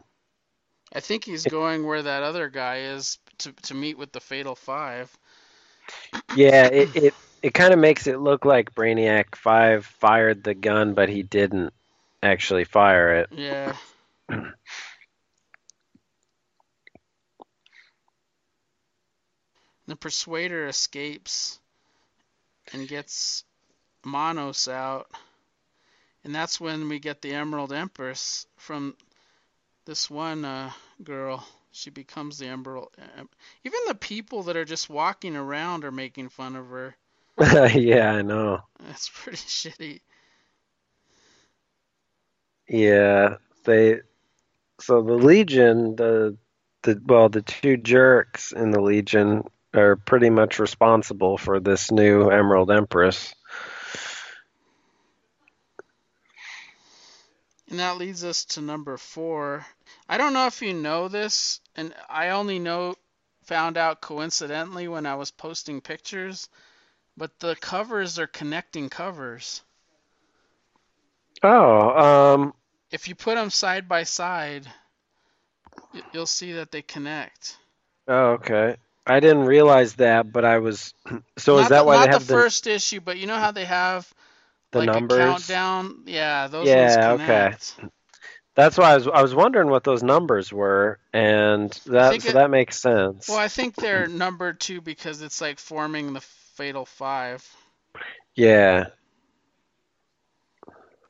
I think he's going where that other guy is to to meet with the Fatal Five. *clears throat* yeah, it it, it kind of makes it look like Brainiac 5 fired the gun but he didn't actually fire it. Yeah. The Persuader escapes and gets Manos out. And that's when we get the Emerald Empress from this one uh, girl. She becomes the Emerald. Even the people that are just walking around are making fun of her. *laughs* yeah, I know. That's pretty *laughs* shitty. Yeah, they. So the Legion, the the well, the two jerks in the Legion are pretty much responsible for this new Emerald Empress. And that leads us to number four. I don't know if you know this, and I only know found out coincidentally when I was posting pictures, but the covers are connecting covers. Oh, um, If you put them side by side, you'll see that they connect. oh, okay. I didn't realize that, but I was. *clears throat* So not is that the, why they have the first issue, but you know how they have the, the like numbers? a countdown? Yeah, those Yeah, okay. That's why I was I was wondering what those numbers were, and that so it- that makes sense. Well, I think they're number two because it's like forming the Fatal Five. Yeah.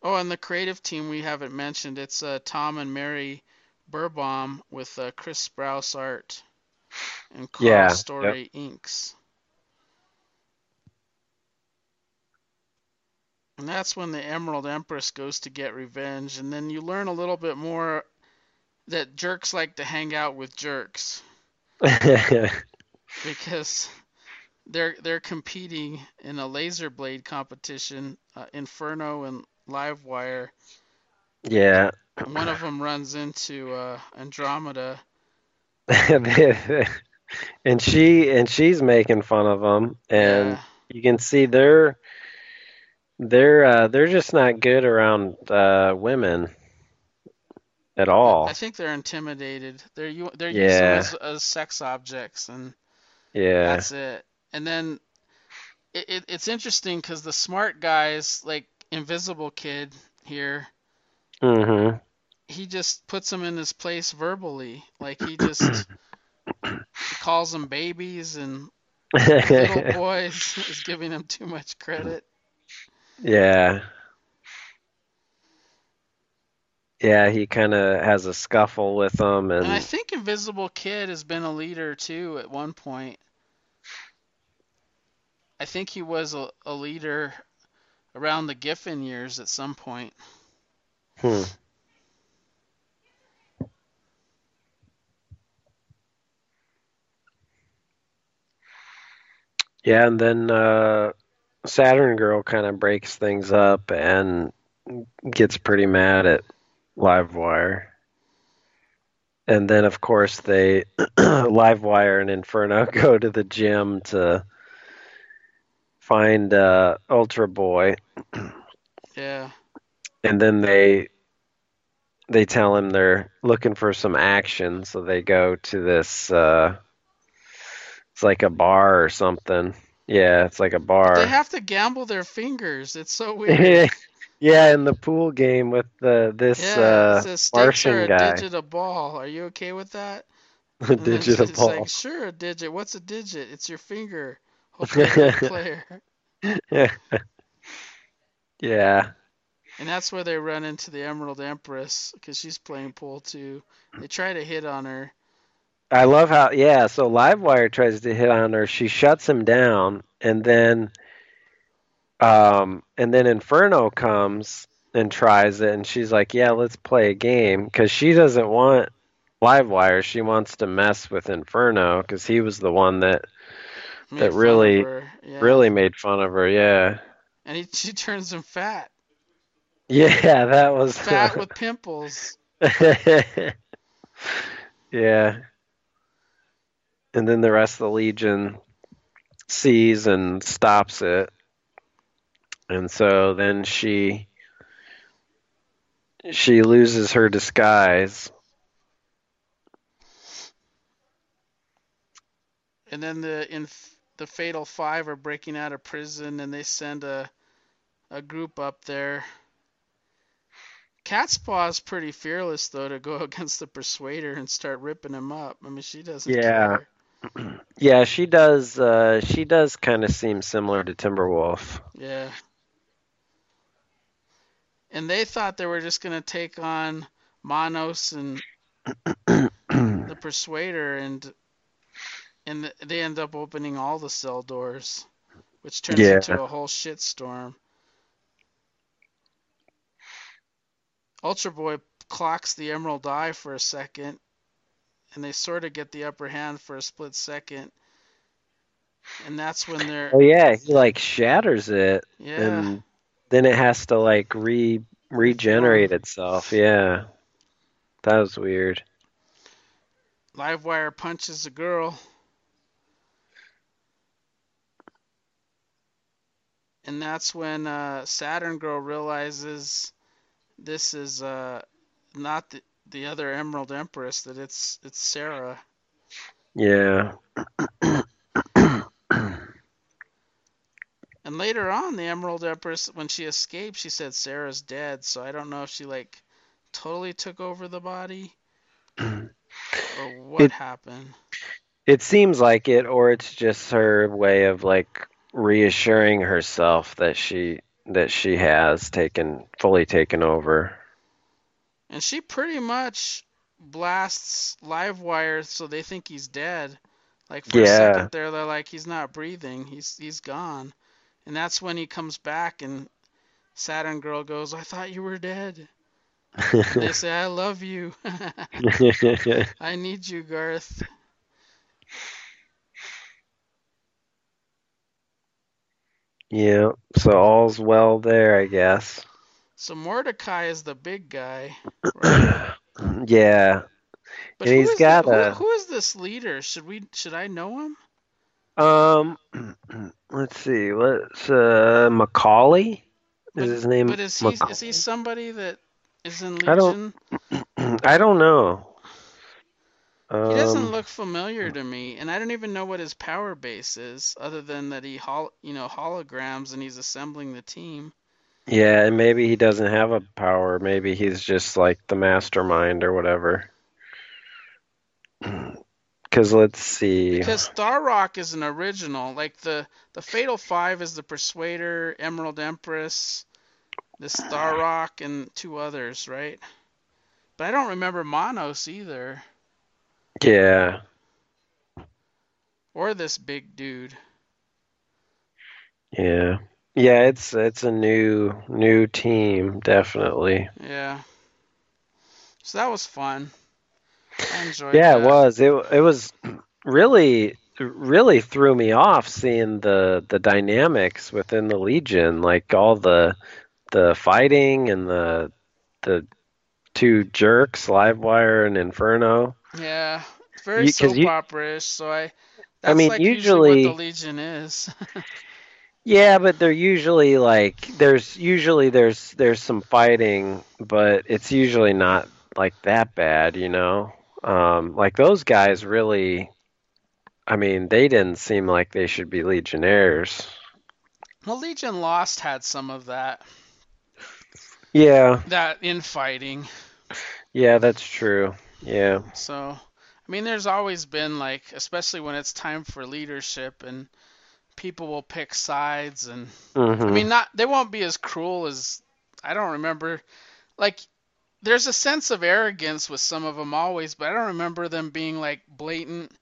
Oh, and the creative team we haven't mentioned. It's uh, Tom and Mary Bierbaum with uh, Chris Sprouse art and Karl Yeah, Story inks. And that's when the Emerald Empress goes to get revenge, and then you learn a little bit more that jerks like to hang out with jerks *laughs* because they're they're competing in a laser blade competition, uh, Inferno and Livewire. Yeah. One of them runs into uh, Andromeda. *laughs* and she and she's making fun of them, and Yeah. you can see they're they're uh, they're just not good around uh, women at all. I think they're intimidated. They're u- they're Yeah. used as, as sex objects, and Yeah. that's it. And then it, it it's interesting because the smart guys, like Invisible Kid here, Mhm. he just puts him in his place verbally. Like he just *coughs* calls them babies and little *laughs* boys *laughs* is giving him too much credit. yeah. Yeah, he kind of has a scuffle with them, And I think Invisible Kid has been a leader too at one point. I think he was a, a leader around the Giffen years at some point. hmm. yeah, and then uh, Saturn Girl kind of breaks things up and gets pretty mad at Livewire. And then, of course, they *clears throat* Livewire and Inferno *laughs* go to the gym to find uh, Ultra Boy, Yeah. and then they they tell him they're looking for some action, so they go to this. Uh, it's like a bar or something. Yeah, it's like a bar. They have to gamble their fingers. It's so *laughs* weird. yeah, in the pool game with the this Yeah, uh, it says stakes are Martian a guy, digit a ball. Are you okay with that? *laughs* a then digital ball. like, sure, a digit. What's a digit? It's your finger. Hopefully, you're a good *laughs* player. *laughs* yeah, And that's where they run into the Emerald Empress because she's playing pool too. They try to hit on her. I love how yeah. So Livewire tries to hit on her. She shuts him down, and then, um, and then Inferno comes and tries it, and she's like, "Yeah, let's play a game," because she doesn't want Livewire. She wants to mess with Inferno because he was the one that That really- Yeah. really made fun of her. Yeah, And he, she turns him fat. yeah, *laughs* that was Fat with *laughs* pimples. *laughs* yeah. And then the rest of the Legion sees and stops it. And so then she she loses her disguise. And then the in the Fatal Five are breaking out of prison, and they send a a group up there. Catspaw is pretty fearless though to go *laughs* against the Persuader and start ripping him up. I mean, she doesn't Yeah. care. *clears throat* Yeah, she does uh she does kind of seem similar to Timberwolf. Yeah. And they thought they were just gonna take on Manos and *clears throat* the Persuader, and and they end up opening all the cell doors, which turns Yeah. into a whole shitstorm. Ultra Boy clocks the Emerald Eye for a second, and they sort of get the upper hand for a split second, and that's when they're Oh yeah, he like shatters it yeah. and then it has to like re regenerate itself. Yeah. That was weird. Livewire punches a girl. And that's when uh, Saturn Girl realizes this is uh, not the, the other Emerald Empress, that it's it's Sarah. Yeah. And later on, the Emerald Empress, when she escaped, she said Sarah's dead. So I don't know if she like totally took over the body *clears throat* or what It- happened. It seems like it, or it's just her way of like reassuring herself that she that she has taken fully taken over. And she pretty much blasts live Livewire so they think he's dead. Like for a second there, they're like he's not breathing. He's he's gone. And that's when he comes back and Saturn Girl goes, "I thought you were dead." They *laughs* say, "I love you. *laughs* *laughs* I need you, Garth." Yeah. So all's well there, I guess. So Mordecai is the big guy. *clears throat* Right? yeah. But And who he's is got the, who- a- who is this leader? Should we should I know him? Um, *clears throat* let's see. Let's uh, Macaulay But- is his name. But is he is he somebody that is in Legion? I don't- *clears throat* I don't know. He doesn't Um, look familiar to me, and I don't even know what his power base is, other than that he hol you know holograms and he's assembling the team. Yeah, and maybe he doesn't have a power. Maybe he's just like the mastermind or whatever. *clears throat* Because let's see. Because Tharok is an original, like the the Fatal Five is the Persuader, Emerald Empress, the Tharok, and two others, right? But I don't remember Manos either, Yeah. or this big dude. Yeah. Yeah, it's it's a new new team, definitely. Yeah. So that was fun. I enjoyed Yeah, it was. It it was really really threw me off seeing the the dynamics within the Legion, like all the the fighting and the the two jerks, Livewire and Inferno. Yeah, very You- soap you- opera-ish. So I, I mean, like usually- what the Legion is. *laughs* Yeah, but they're usually like there's usually there's there's some fighting, but it's usually not like that bad, you know. Um, like those guys really, I mean, they didn't seem like they should be legionnaires. well, Legion Lost had some of that, Yeah, that infighting. yeah, that's true. Yeah, So, I mean, there's always been like, especially when it's time for leadership and people will pick sides and hmm I mean, not they won't be as cruel as I don't remember. Like, there's a sense of arrogance with some of them always, but I don't remember them being like blatant,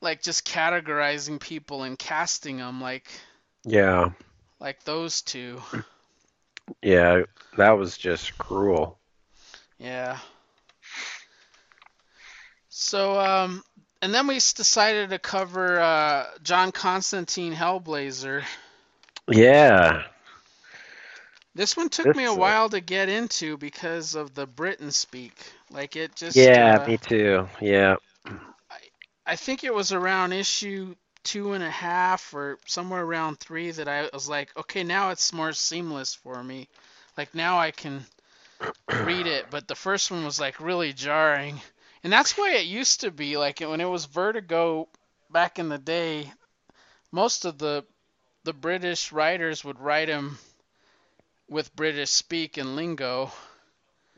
like just categorizing people and casting them like yeah, like those two. yeah. That was just cruel. Yeah. So, um, and then we decided to cover uh, John Constantine Hellblazer. Yeah, This one took me a This, while to get into because of the Britain speak. Like it just. yeah, uh, me too. Yeah, I think it was around issue two and a half or somewhere around three that I was like, okay, now it's more seamless for me. Like now I can read it, but the first one was like really jarring. And that's the way it used to be. Like when it was Vertigo back in the day, most of the the British writers would write him with British speak and lingo.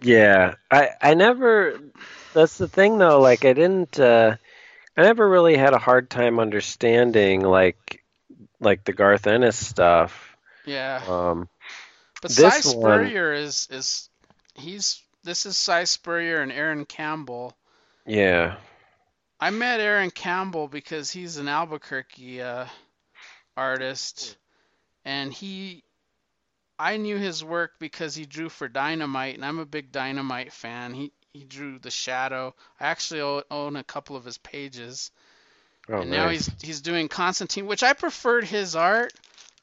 Yeah, I I never. That's the thing though. Like I didn't. Uh, I never really had a hard time understanding like like the Garth Ennis stuff. Yeah. Um, But This Si one- Spurrier is is he's this is Si Spurrier and Aaron Campbell. Yeah, I met Aaron Campbell because he's an Albuquerque uh, artist, and he I knew his work because he drew for Dynamite, and I'm a big Dynamite fan. He he drew The Shadow. I actually own a couple of his pages, oh, and now he's he's doing Constantine, which I preferred his art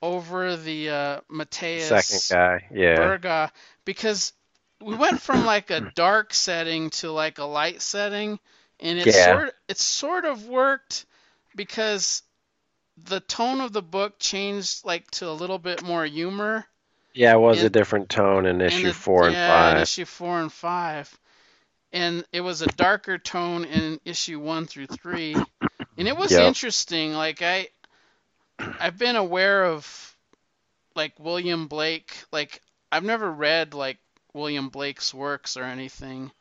over the uh, Matías second guy. Yeah, Berga because we went from *coughs* like a dark setting to like a light setting, and it Yeah. sort it sort of worked because the tone of the book changed like to a little bit more humor. yeah. It was a different tone in in issue the- four and yeah, in five. issue four and five, and it was a darker tone in issue one through three, and it was Yep. interesting. Like I, I've been aware of like William Blake. Like I've never read like William Blake's works or anything,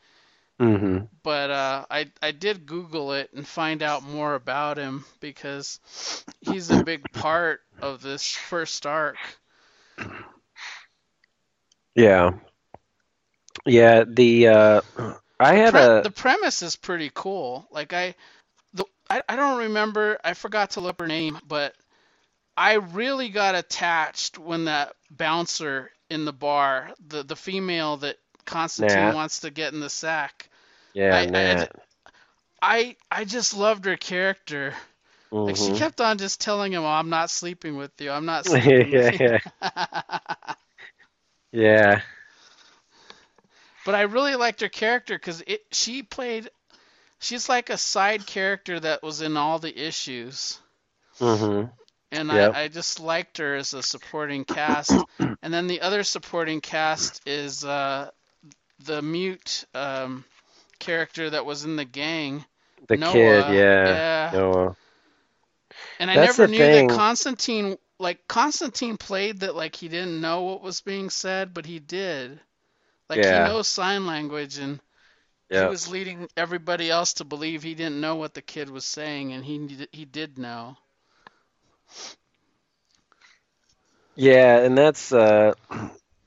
hmm but uh, I I did Google it and find out more about him because he's a big part of this first arc. Yeah, yeah. The uh, I had pre- a the premise is pretty cool. Like I, the I, I don't remember. I forgot to look her name, but I really got attached when that bouncer in the bar, the the female that Constantine wants to get in the sack. yeah I- I-. I I just loved her character. Like she Mhm. kept on just telling him, oh, "I'm not sleeping with you. I'm not *laughs* sleeping yeah, with you." yeah, *laughs* Yeah. But I really liked her character because it she played she's like a side character that was in all the issues. Mhm. And Yep. I, I just liked her as a supporting cast. *clears throat* and then the other supporting cast is uh, the mute um, character that was in the gang. The Noah. kid, yeah. Yeah. Noah. And I That's never knew thing. that Constantine like Constantine played that like he didn't know what was being said, but he did. Like Yeah. he knows sign language and he was leading everybody else to believe he didn't know what the kid was saying and he he did know. Yeah, and that's uh,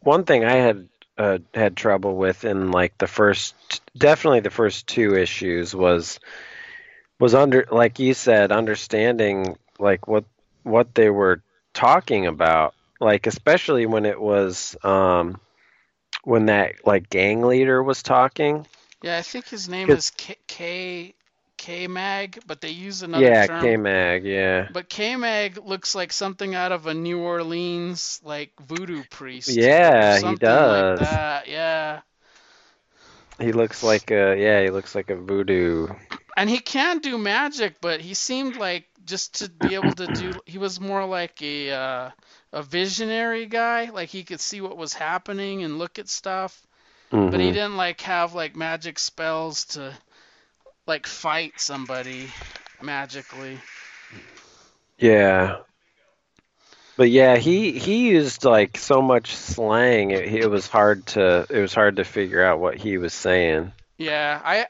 one thing I had uh, had trouble with in like the first, definitely the first two issues was was under like you said, understanding like what what they were talking about, like especially when it was um, when that like gang leader was talking. Yeah, I think his name is K K K Mag, but they use another Yeah, term. K Mag. Yeah, But K Mag looks like something out of a New Orleans like voodoo priest. Yeah, he does. Like that. Yeah. he looks like a yeah, he looks like a voodoo. And he can do magic, but he seemed like just to be able to do he was more like a uh, a visionary guy, like he could see what was happening and look at stuff, but he Mhm. didn't like have like magic spells to like fight somebody magically. Yeah. But yeah, he he used like so much slang. It, it was hard to it was hard to figure out what he was saying. Yeah, I,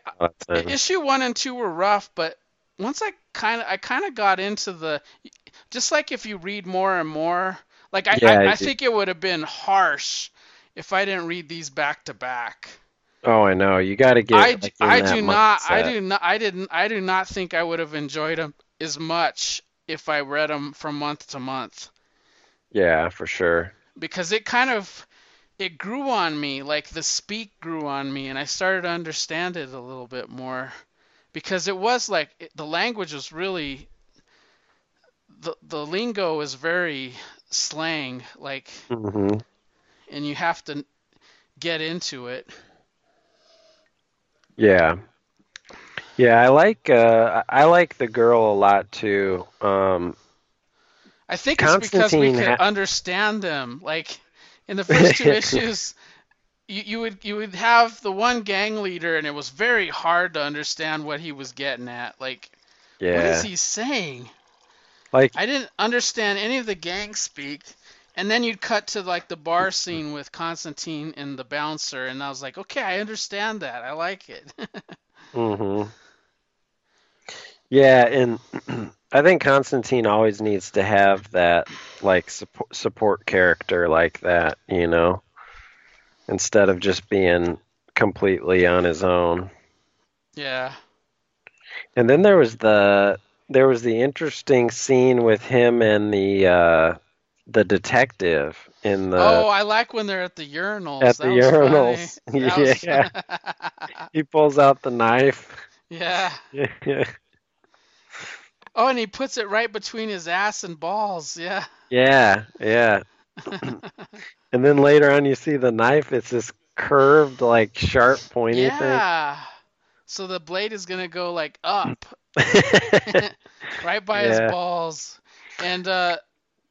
issue 1 and 2 were rough, but once I kind of I kind of got into the just like if you read more and more, like I Yeah, I I think it would have been harsh if I didn't read these back to back. Oh, I know. You got to get. I, like, I do not I do not I didn't I do not think I would have enjoyed them as much if I read them from month to month Yeah, for sure. because it kind of it grew on me like the speak grew on me and I started to understand it a little bit more because it was like it, the language was really the the lingo is very slang like hmm and you have to get into it. Yeah. Yeah, I like uh I like the girl a lot too. Um I think it's because we could ha- understand them. Like in the first two *laughs* issues, you, you would you would have the one gang leader, and it was very hard to understand what he was getting at. Like, what yeah. is he saying? Like I didn't understand any of the gang speak. And then you'd cut to like the bar scene with Constantine and the bouncer, and I was like, okay, I understand that. I like it. *laughs* hmm Yeah, and *clears throat* I think Constantine always needs to have that like support support character like that, you know, instead of just being completely on his own. yeah. And then there was the there was the interesting scene with him and the uh the detective in the oh, I like when they're at the urinals. At That the urinals. *laughs* *laughs* funny. Yeah. he pulls out the knife. yeah. *laughs* yeah Oh, and he puts it right between his ass and balls. Yeah. yeah, yeah. And then later on, you see the knife. It's this curved, like sharp, pointy thing. yeah. So the blade is gonna go like up, right by Yeah. his balls. And uh,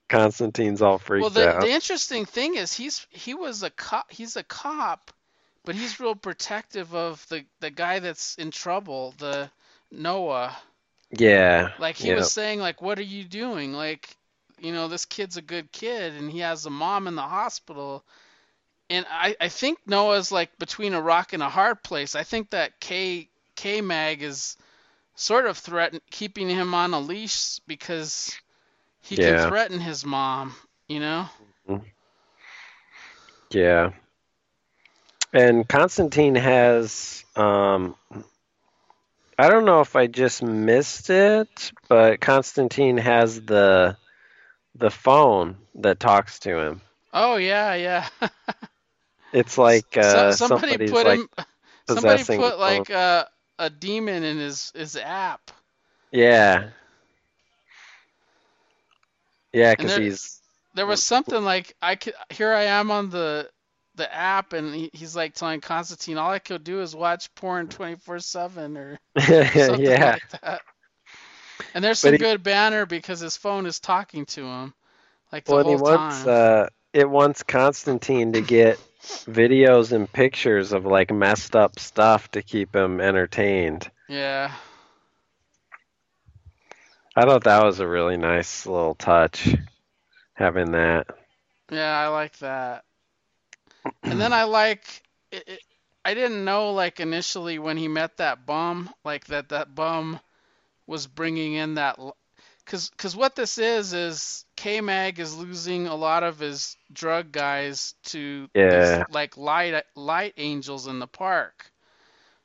Constantine's all freaked well, the out. the interesting thing is he's he was a cop. He's a cop, but he's real protective of the the guy that's in trouble, the Noah. yeah, Like he yeah. was saying, like, what are you doing? Like, you know, this kid's a good kid, and he has a mom in the hospital. And I, I think Noah's like between a rock and a hard place. I think that K K Mag is sort of threaten keeping him on a leash because he Yeah. can threaten his mom. You know? Yeah. And Constantine has um I don't know if I just missed it, but Constantine has the the phone that talks to him. Oh yeah, yeah. *laughs* It's like So- uh somebody somebody's put like him. Somebody put like phone. uh, a demon in his his app. Yeah. Yeah, there- he's There was something like I could here I am on the the app, and he, he's like telling Constantine, all I could do is watch porn 24/7 or *laughs* something yeah. like that. And there's some he- good banner because his phone is talking to him, like the Well, and he whole wants time. uh, it wants Constantine to get videos and pictures of like messed up stuff to keep him entertained. yeah. I thought that was a really nice little touch, having that. Yeah, I like that. And then I like it, it, I didn't know like initially when he met that bum, like that that bum was bringing in that cuz cuz what this is is K-Mag is losing a lot of his drug guys to Yeah. these like light light angels in the park.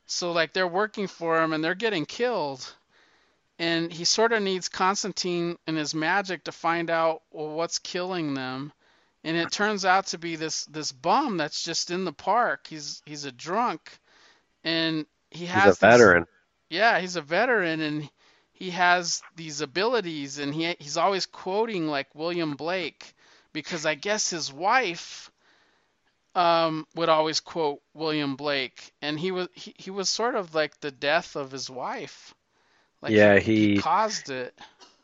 So like they're working for him and they're getting killed. And he sort of needs Constantine and his magic to find out well, what's killing them and it turns out to be this this bum that's just in the park. He's he's a drunk, and he has He's a these- veteran. yeah, he's a veteran, and he has these abilities, and he he's always quoting like William Blake, because I guess his wife um, would always quote William Blake, and he was he, he was sort of like the death of his wife. Like Yeah, he he- caused it.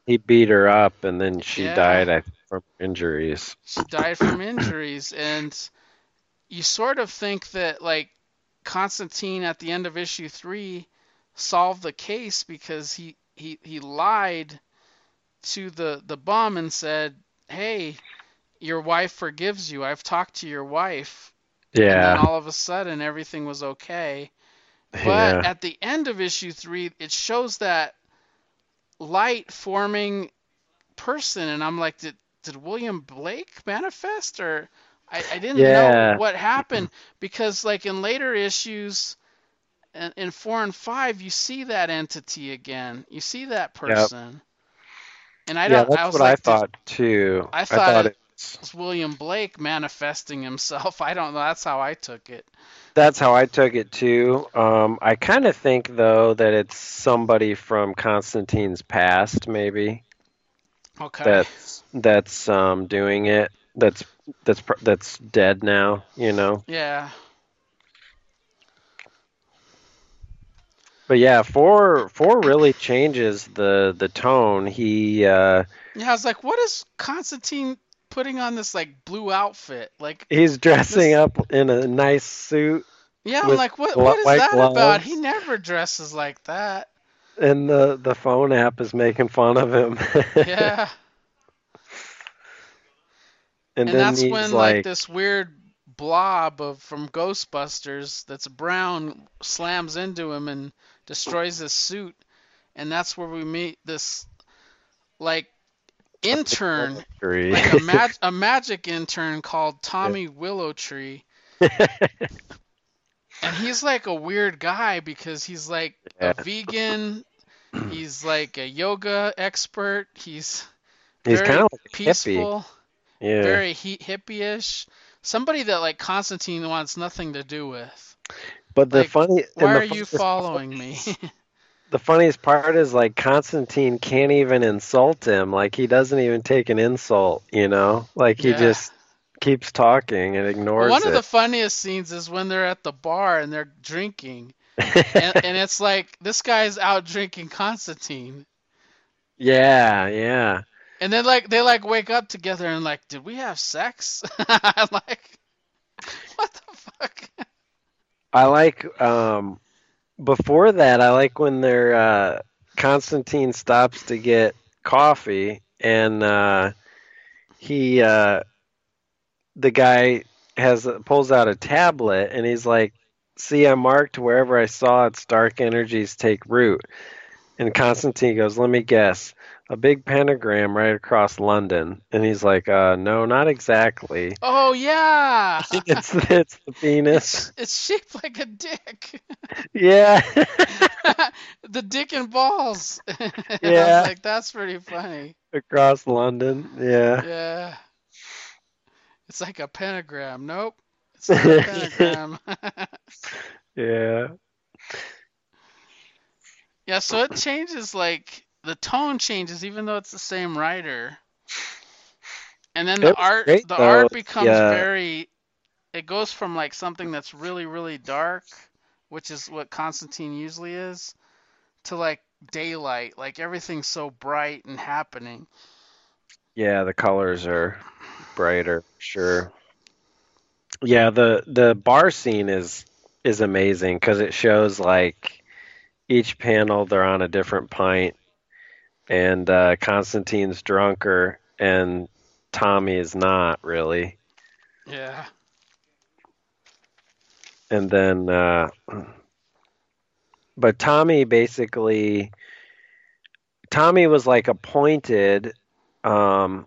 He beat her up, and then she Yeah. died I, from injuries. she died from injuries and you sort of think that like Constantine at the end of issue 3 solved the case because he he he lied to the the bum and said, "Hey, your wife forgives you. I've talked to your wife." Yeah. And then all of a sudden everything was okay. But yeah, at the end of issue 3, it shows that light forming person and I'm like, did did William Blake manifest or I, I didn't Yeah. know what happened because like in later issues in, in four and five you see that entity again. You see that person. And I don't Yeah, That's I was what like I thought too. I thought it- it. was William Blake manifesting himself. *laughs* I don't know. That's how I took it. That's how I took it too. Um, I kind of think though that it's somebody from Constantine's past, maybe Okay. that's that's um, doing it. That's that's that's dead now. You know. yeah. But yeah, four four really changes the the tone. He uh, Yeah, I was like, what is Constantine putting on this like blue outfit? Like, he's dressing This- up in a nice suit, yeah, I'm like, what what is that about? He never dresses like that. and the the phone app is making fun of him. *laughs* Yeah. and, and then that's when like, like, this weird blob of from Ghostbusters that's brown slams into him and destroys his suit. And that's where we meet this like intern like a, *laughs* mag- a magic intern called Tommy Willowtree. *laughs* And he's like a weird guy because he's like Yeah. a vegan, he's like a yoga expert, he's he's very kind of like peaceful, Yeah. very he- hippie-ish. Somebody that like Constantine wants nothing to do with. but the like, funny Why the are you following me? *laughs* the funniest part is like Constantine can't even insult him. Like he doesn't even take an insult, you know? Like he Yeah. just keeps talking and ignores One it. of the funniest scenes is when they're at the bar and they're drinking, *laughs* and, and it's like this guy's out drinking Constantine. yeah, yeah. And then like they like wake up together and like, did we have sex? *laughs* Like, *laughs* what the fuck? I like um before that I like when they're uh Constantine stops to get coffee and uh he uh the guy has pulls out a tablet and he's like see I marked wherever I saw its dark energies take root and Constantine goes let me guess a big pentagram right across London and he's like uh no not exactly Oh yeah, *laughs* it's it's the penis it's, it's shaped like a dick. *laughs* yeah *laughs* the dick and balls. Yeah. like, that's pretty funny. across London. Yeah. Yeah. It's like a pentagram. Nope. It's not a pentagram. Yeah. Yeah, so it changes like the tone changes even though it's the same writer. And then the art great, the though. art becomes Yeah. very it goes from like something that's really really dark, which is what Constantine usually is, to like daylight, like everything's so bright and happening. Yeah, the colors are brighter, sure. Yeah, the the bar scene is is amazing because it shows like each panel they're on a different pint, and uh, Constantine's drunker and Tommy is not really. Yeah. And then, uh, but Tommy basically, Tommy was like appointed. Um,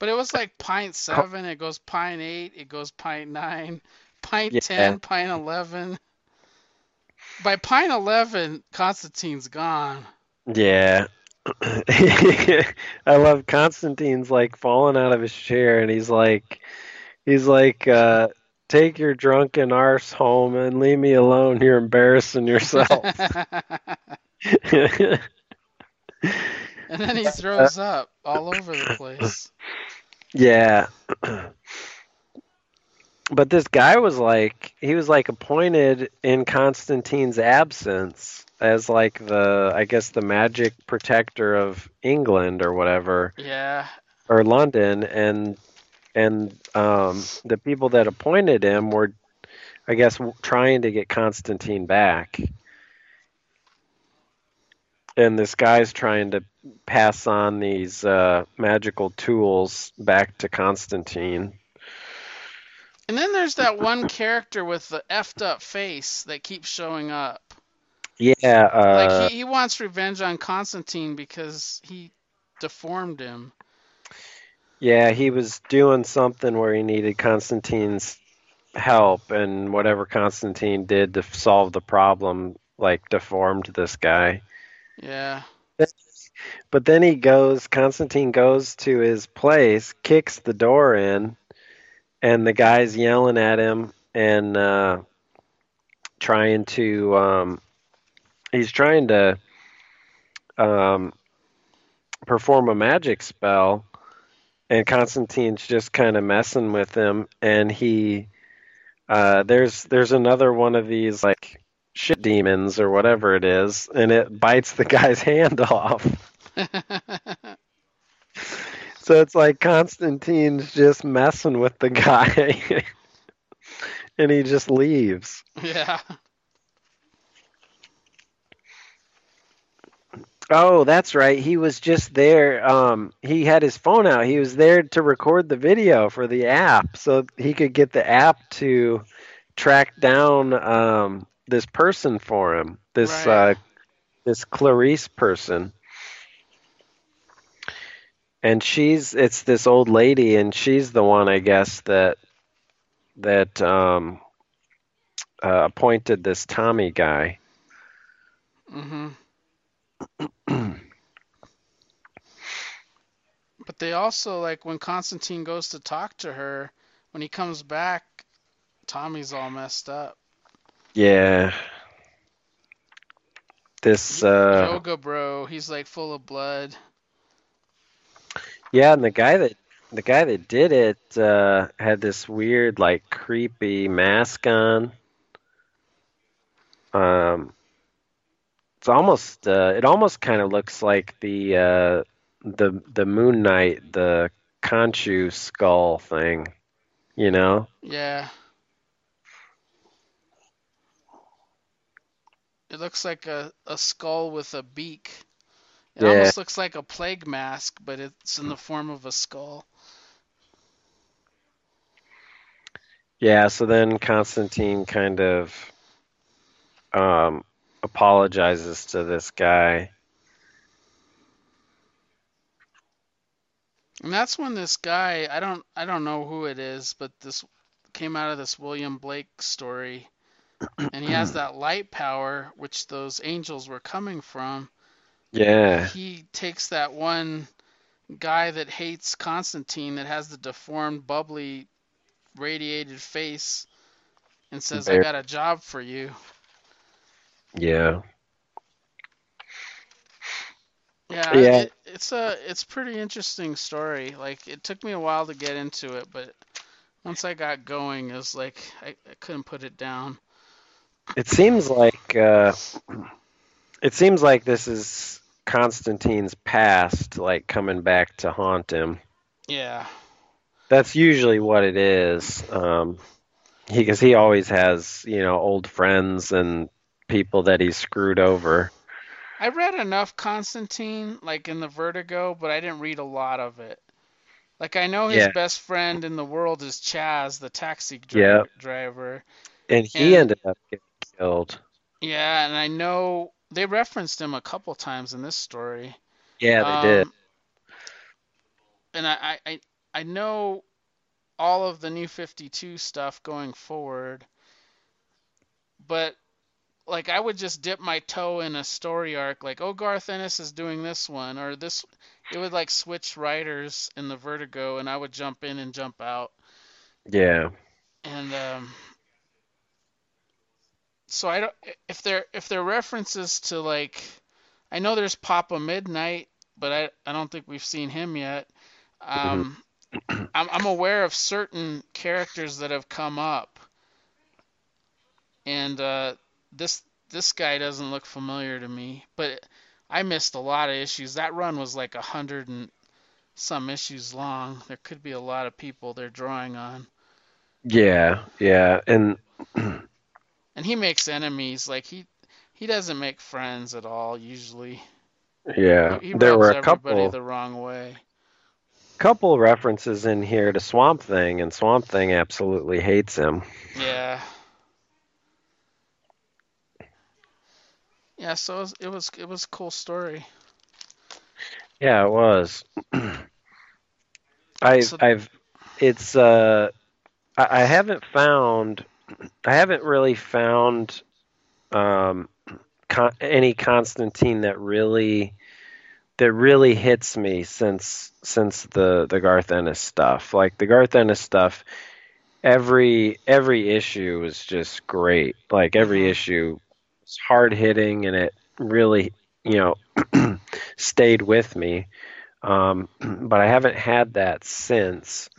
but it was like pint seven, it goes pint eight, it goes pint nine, pint Yeah. ten, pint eleven. By Pine eleven, Constantine's gone. Yeah. *laughs* I love Constantine's like falling out of his chair and he's like he's like uh take your drunken arse home and leave me alone. You're embarrassing yourself. *laughs* and then he *laughs* throws up all over the place. yeah. But this guy was like he was like appointed in Constantine's absence as like the I guess the magic protector of England or whatever. Yeah. or London, and and um, the people that appointed him were, I guess, trying to get Constantine back. And this guy's trying to pass on these uh, magical tools back to Constantine. And then there's that one character with the effed up face that keeps showing up. Yeah, uh, Like he, he wants revenge on Constantine because he deformed him. yeah, he was doing something where he needed Constantine's help, and whatever Constantine did to solve the problem, like deformed this guy. Yeah. But then he goes, Constantine goes to his place, kicks the door in, and the guy's yelling at him and uh, trying to, um, he's trying to um, perform a magic spell, and Constantine's just kind of messing with him, and he, uh, there's there's another one of these like shit demons or whatever it is, and it bites the guy's *laughs* hand off. *laughs* So it's like Constantine's just messing with the guy. *laughs* and he just leaves. yeah. Oh, that's right. He was just there. Um, he had his phone out. He was there to record the video for the app so he could get the app to track down um, this person for him. This Right. uh, this Clarice person. And she's it's this old lady and she's the one I guess that that um, uh, appointed this Tommy guy. Mm-hmm. *clears throat* But they also like when Constantine goes to talk to her, when he comes back, Tommy's all messed up. Yeah. This uh Yoga bro, he's like full of blood. Yeah, and the guy that the guy that did it uh had this weird like creepy mask on. Um it's almost uh it almost kind of looks like the uh the the Moon Knight, the Khonshu skull thing, you know? Yeah. It looks like a, a skull with a beak. It Yeah. almost looks like a plague mask, but it's in the form of a skull. Yeah, so then Constantine kind of um, apologizes to this guy. And that's when this guy, I don't I don't know who it is, but this came out of this William Blake story. And he has *clears throat* that light power which those angels were coming from. Yeah, He takes that one guy that hates Constantine that has the deformed bubbly radiated face and says, "I got a job for you." yeah, Yeah, Yeah. It, it's a it's pretty interesting story. Like it took me a while to get into it, but Once I got going, it was like I, I couldn't put it down. It seems like uh, it seems like this is Constantine's past, like coming back to haunt him. Yeah. That's usually what it is. Um, because he, he always has, you know, old friends and people that he's screwed over. I read enough Constantine, like in the Vertigo, but I didn't read a lot of it. Like I know his Yeah. best friend in the world is Chaz, the taxi dri- Yeah. driver. And he And- ended up getting killed. Yeah, and I know they referenced him a couple times in this story. Yeah, they did. Um, And I, I, I- I know all of the new 52 stuff going forward, but like I would just dip my toe in a story arc, like oh Garth Ennis is doing this one, or this. It would like switch writers in the Vertigo, and I would jump in and jump out. Yeah. and um, so I don't if they're if they're references to like I know there's Papa Midnite, but I I don't think we've seen him yet. Um, *clears throat* I'm I'm aware of certain characters that have come up, and uh, this this guy doesn't look familiar to me, but I missed a lot of issues. That run was like a hundred and some issues long. There could be a lot of people they're drawing on. Yeah, yeah. And *clears throat* and he makes enemies like he he doesn't make friends at all usually yeah, he, he there were a everybody couple the wrong way couple references in here to Swamp Thing, and Swamp Thing absolutely hates him. yeah yeah so it was it was, it was a cool story Yeah, it was. *clears throat* I've, So- I've, it's, uh, I, I haven't found, I haven't really found, um, con- any Constantine that really, that really hits me since, since the, the Garth Ennis stuff. Like the Garth Ennis stuff, every, every issue was just great. Like every Mhm. issue was hard hitting and it really, you know, *clears throat* stayed with me. Um, *clears throat* but I haven't had that since.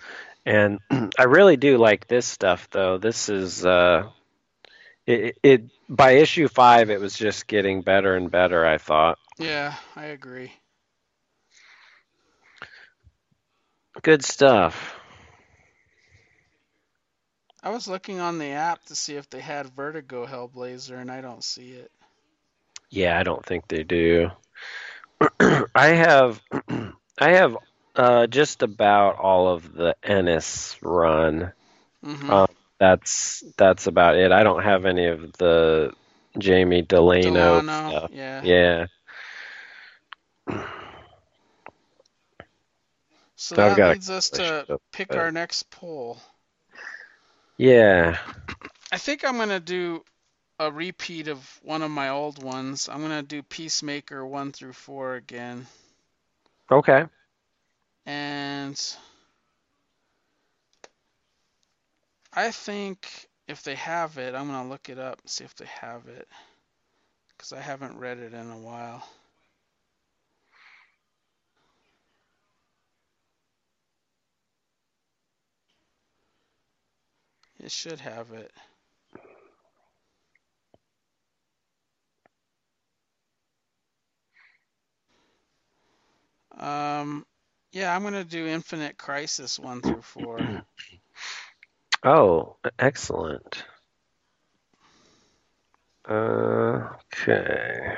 And *clears throat* I really do like this stuff, though. This is uh, it, it. By issue five, it was just getting better and better. I thought. yeah i agree Good stuff. i was looking on the app to see if they had vertigo hellblazer and i don't see it Yeah, I don't think they do. *clears throat* I have, *clears throat* I have uh, just about all of the Ennis run. hmm Um, that's that's about it. I don't have any of the Jamie Delano, Delano, stuff. yeah Yeah. so I've that leads us to pick that. our next poll Yeah. I think I'm gonna do a repeat of one of my old ones. I'm gonna do Peacemaker one through four again, Okay. And I think if they have it, I'm gonna look it up and see if they have it, because I haven't read it in a while. It should have it. Um, yeah, I'm gonna do Infinite Crisis one through four. *clears throat* Oh, excellent. Uh, okay.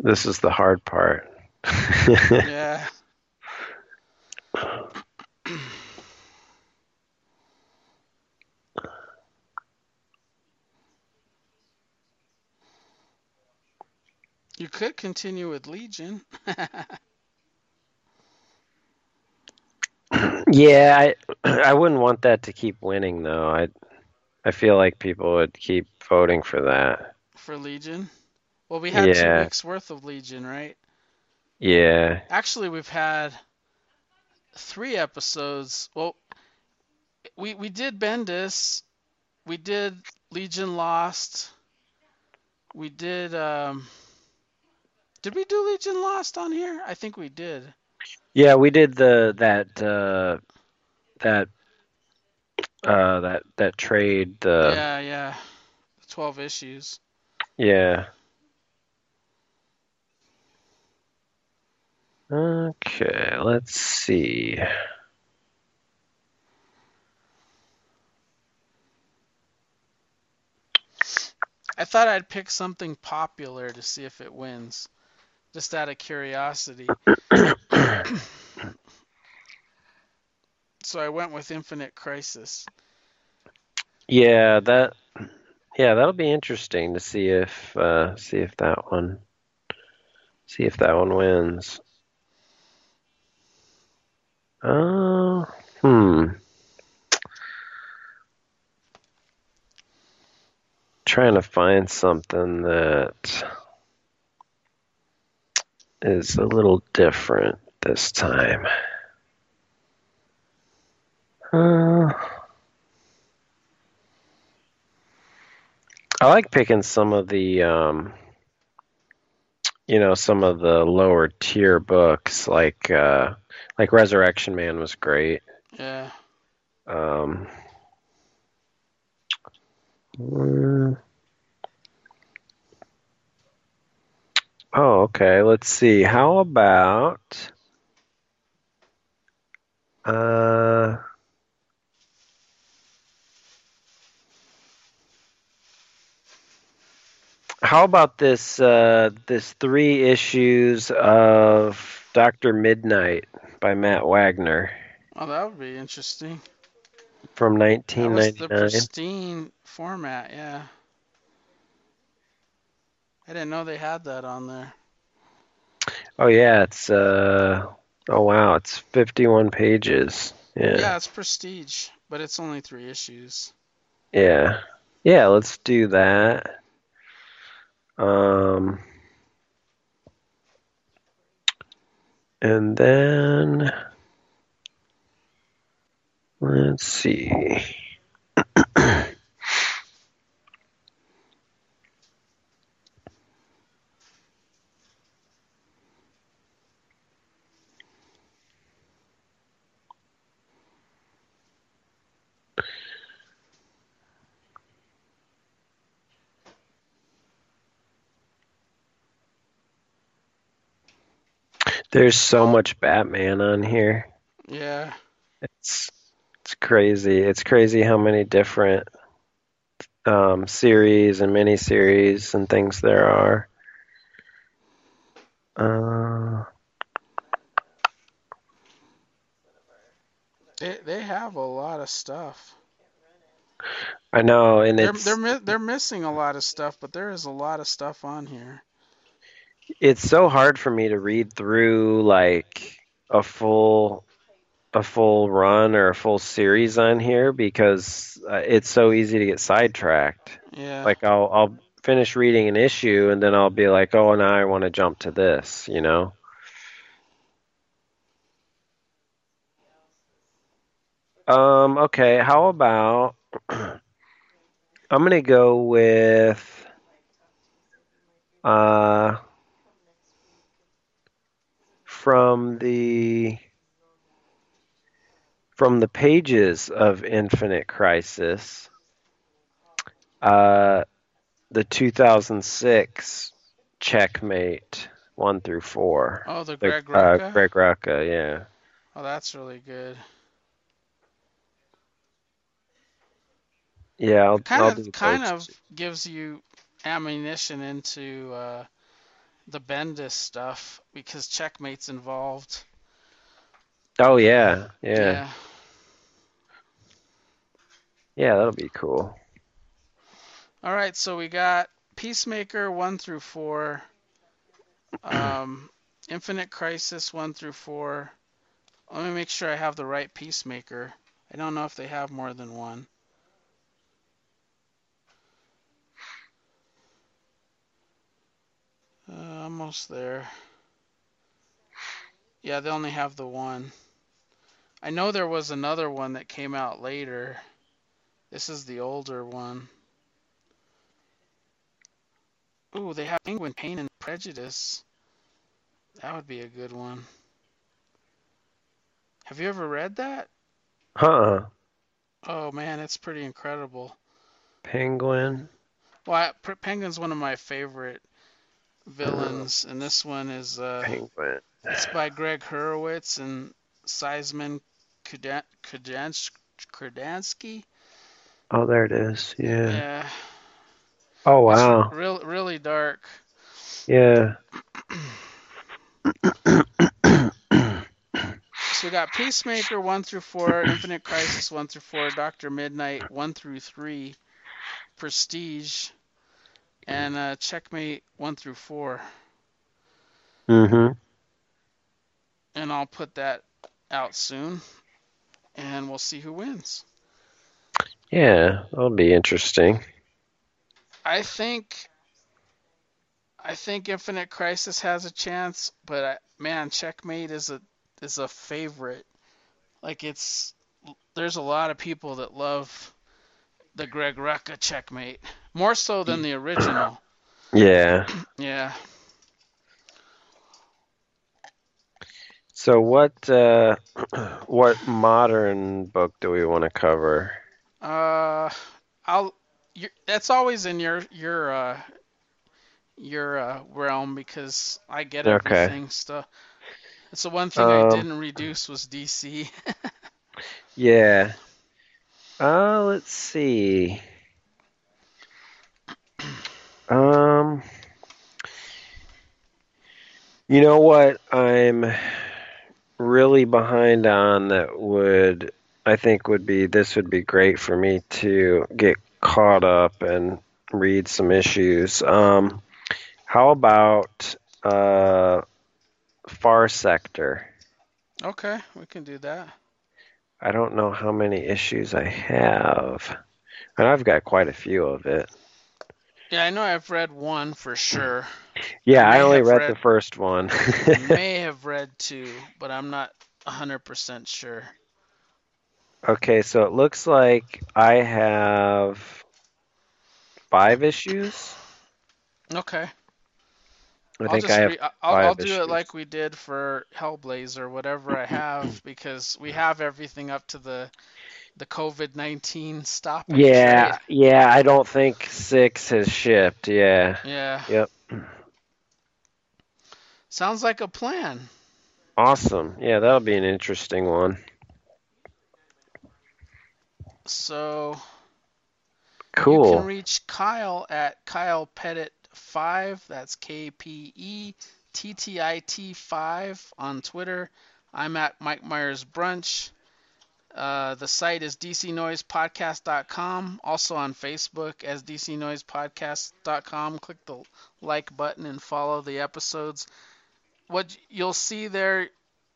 This is the hard part. *laughs* yeah. You could continue with Legion. *laughs* yeah, I *clears throat* I wouldn't want that to keep winning though. I I feel like people would keep voting for that. for Legion. Well, we had two Yeah. weeks worth of Legion, right? Yeah. Actually, we've had three episodes. Well, we we did Bendis, we did Legion Lost, we did um. Did we do Legion Lost on here? I think we did. Yeah, we did the that uh, that uh, that that trade. The yeah, yeah. The 12 issues. yeah. Okay, let's see. I thought I'd pick something popular to see if it wins, just out of curiosity. so I went with Infinite Crisis. Yeah, that yeah, that'll be interesting to see if uh, see if that one see if that one wins. Uh, hmm. Trying to find something that is a little different this time. Uh, I like picking some of the, um, you know, some of the lower tier books, like uh, like Resurrection Man was great. Yeah. Um, mm. Oh, okay. Let's see. How about uh, how about this uh, this three issues of Doctor Mid-Nite by Matt Wagner Oh, that would be interesting. from That was the pristine format, yeah. I didn't know they had that on there. Oh yeah, it's uh oh wow, it's 51 pages. Yeah, Yeah. it's prestige, but it's only three issues. Yeah. Yeah, let's do that. Um and then let's see. There's so much Batman on here. Yeah. It's it's crazy. It's crazy how many different um, series and miniseries and things there are. Uh, They they have a lot of stuff. I know, and They're it's they're they're missing a lot of stuff, but there is a lot of stuff on here. It's so hard for me to read through like a full a full run or a full series on here because uh, it's so easy to get sidetracked. Yeah. Like I'll I'll finish reading an issue and then I'll be like, "Oh, now I want to jump to this," you know? Um, okay, how about *clears throat* I'm gonna go with uh from the from the pages of Infinite Crisis, uh the 2006 Checkmate 1 through 4. oh, the The, Greg uh, Rucka. Greg Rucka, yeah. Oh, that's really good. Yeah, I'll, I'll Kind do of kind of gives you ammunition into uh, the Bendis stuff because checkmate's involved. Oh yeah, yeah, Yeah. yeah. That'll be cool. All right, so we got Peacemaker one through four, *clears throat* um, Infinite Crisis one through four. Let me make sure I have the right Peacemaker. I don't know if they have more than one. Uh, almost there. Yeah, they only have the one. I know there was another one that came out later. This is the older one. Ooh, they have Penguin Pain and Prejudice. That would be a good one. Have you ever read that? Huh? Oh man, it's pretty incredible. Penguin. Well, I, Penguin's one of my favorite villains, and this one is uh, Penguin. it's by Gregg Hurwitz and Szymon Kudan- Kudans- Kudansky. Oh, there it is. Yeah. Yeah, Oh it's wow. real, really dark. Yeah. *coughs* So we got Peacemaker one through four, Infinite Crisis one through four, Doctor Mid-Nite one through three, Prestige, and uh, Checkmate one through four. Mm-hmm. And I'll put that out soon, and we'll see who wins. Yeah, that'll be interesting. I think, I think Infinite Crisis has a chance, but I, man, Checkmate is a is a favorite. Like it's there's a lot of people that love the Greg Rucka Checkmate more so than the original. Yeah. Yeah. So what uh what modern book do we want to cover? Uh, I'll. that's always in your your uh your uh, realm because I get Okay. everything stuff. That's the one thing I Um, didn't reduce was DC. *laughs* Yeah. Uh let's see. Um You know what I'm really behind on that would I think would be this would be great for me to get caught up and read some issues. Um how about uh Far Sector? okay, we can do that. I don't know how many issues I have. And I've got quite a few of it. Yeah, I know I've read one for sure. Yeah, may I only read, read- the first one. *laughs* May have read two, but I'm not 100% sure. okay, so it looks like I have five issues. Okay. I will think just I have re- I'll, I'll do it like we did for Hellblazer, whatever I have, because we have everything up to the the COVID nineteen stoppage. Yeah, right? yeah, I don't think six has shipped. Yeah. Yeah. Yep. Sounds like a plan. Awesome. Yeah, that'll be an interesting one. So Cool. you can reach Kyle at Kyle Pettit five. That's K P E T T I T five on Twitter. I'm at Mike Myers Brunch. Uh, the site is dcnoisepodcast.com. Also on Facebook as dcnoisepodcast.com. Click the like button and follow the episodes. What you'll see there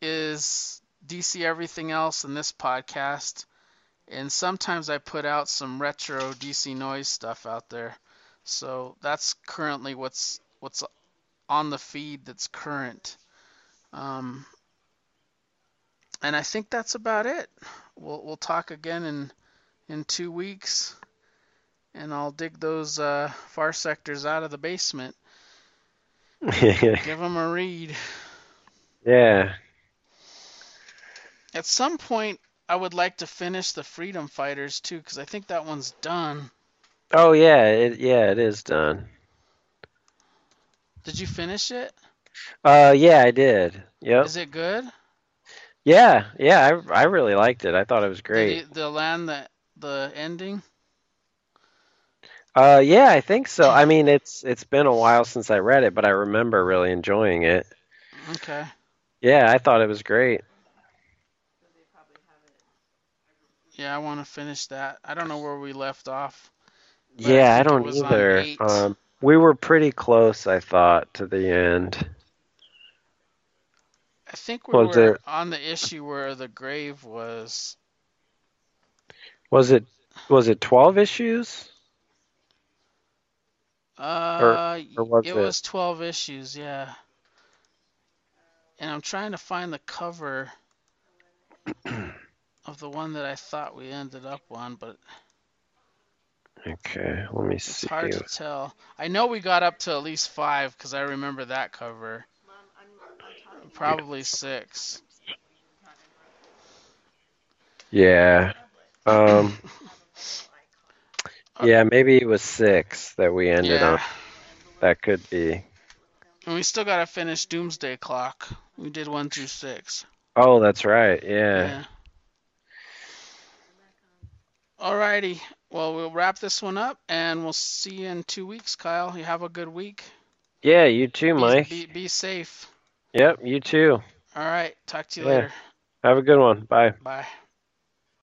is DC Everything Else in this podcast and sometimes I put out some retro DC noise stuff out there. So that's currently what's what's on the feed that's current. Um, and I think that's about it. We'll we'll talk again in in two weeks, and I'll dig those uh, far sectors out of the basement. *laughs* Give them a read. yeah. At some point, I would like to finish the Freedom Fighters too, because I think that one's done. Oh yeah, it, yeah, it is done. Did you finish it? Uh yeah, I did. Yep. Is it good? Yeah, yeah, I I really liked it. I thought it was great. the land the the ending? Uh, yeah, I think so. I mean, it's it's been a while since I read it, but I remember really enjoying it. Okay. Yeah, I thought it was great. Yeah, I want to finish that. I don't know where we left off. But I Yeah, I don't either. Um, we were pretty close, I thought, to the end. I think we Was were it- on the issue where the grave was. Was it was it 12 issues? Uh, or was it it- was 12 issues, yeah. And I'm trying to find the cover *clears throat* of the one that I thought we ended up on, but Okay, let me it's see. hard to tell. I know we got up to at least five because I remember that cover. Probably six. Yeah. Um. *laughs* Yeah, maybe it was six that we ended yeah. on. That could be. And we still gotta finish Doomsday Clock. We did one through six. Oh, that's right. Yeah. Yeah. Alrighty. Well, we'll wrap this one up, and we'll see you in two weeks, Kyle. You have a good week. Yeah, you too, Be- Mike. Be, be safe. Yep, you too. All right. Talk to you Yeah. later. Have a good one. Bye. Bye.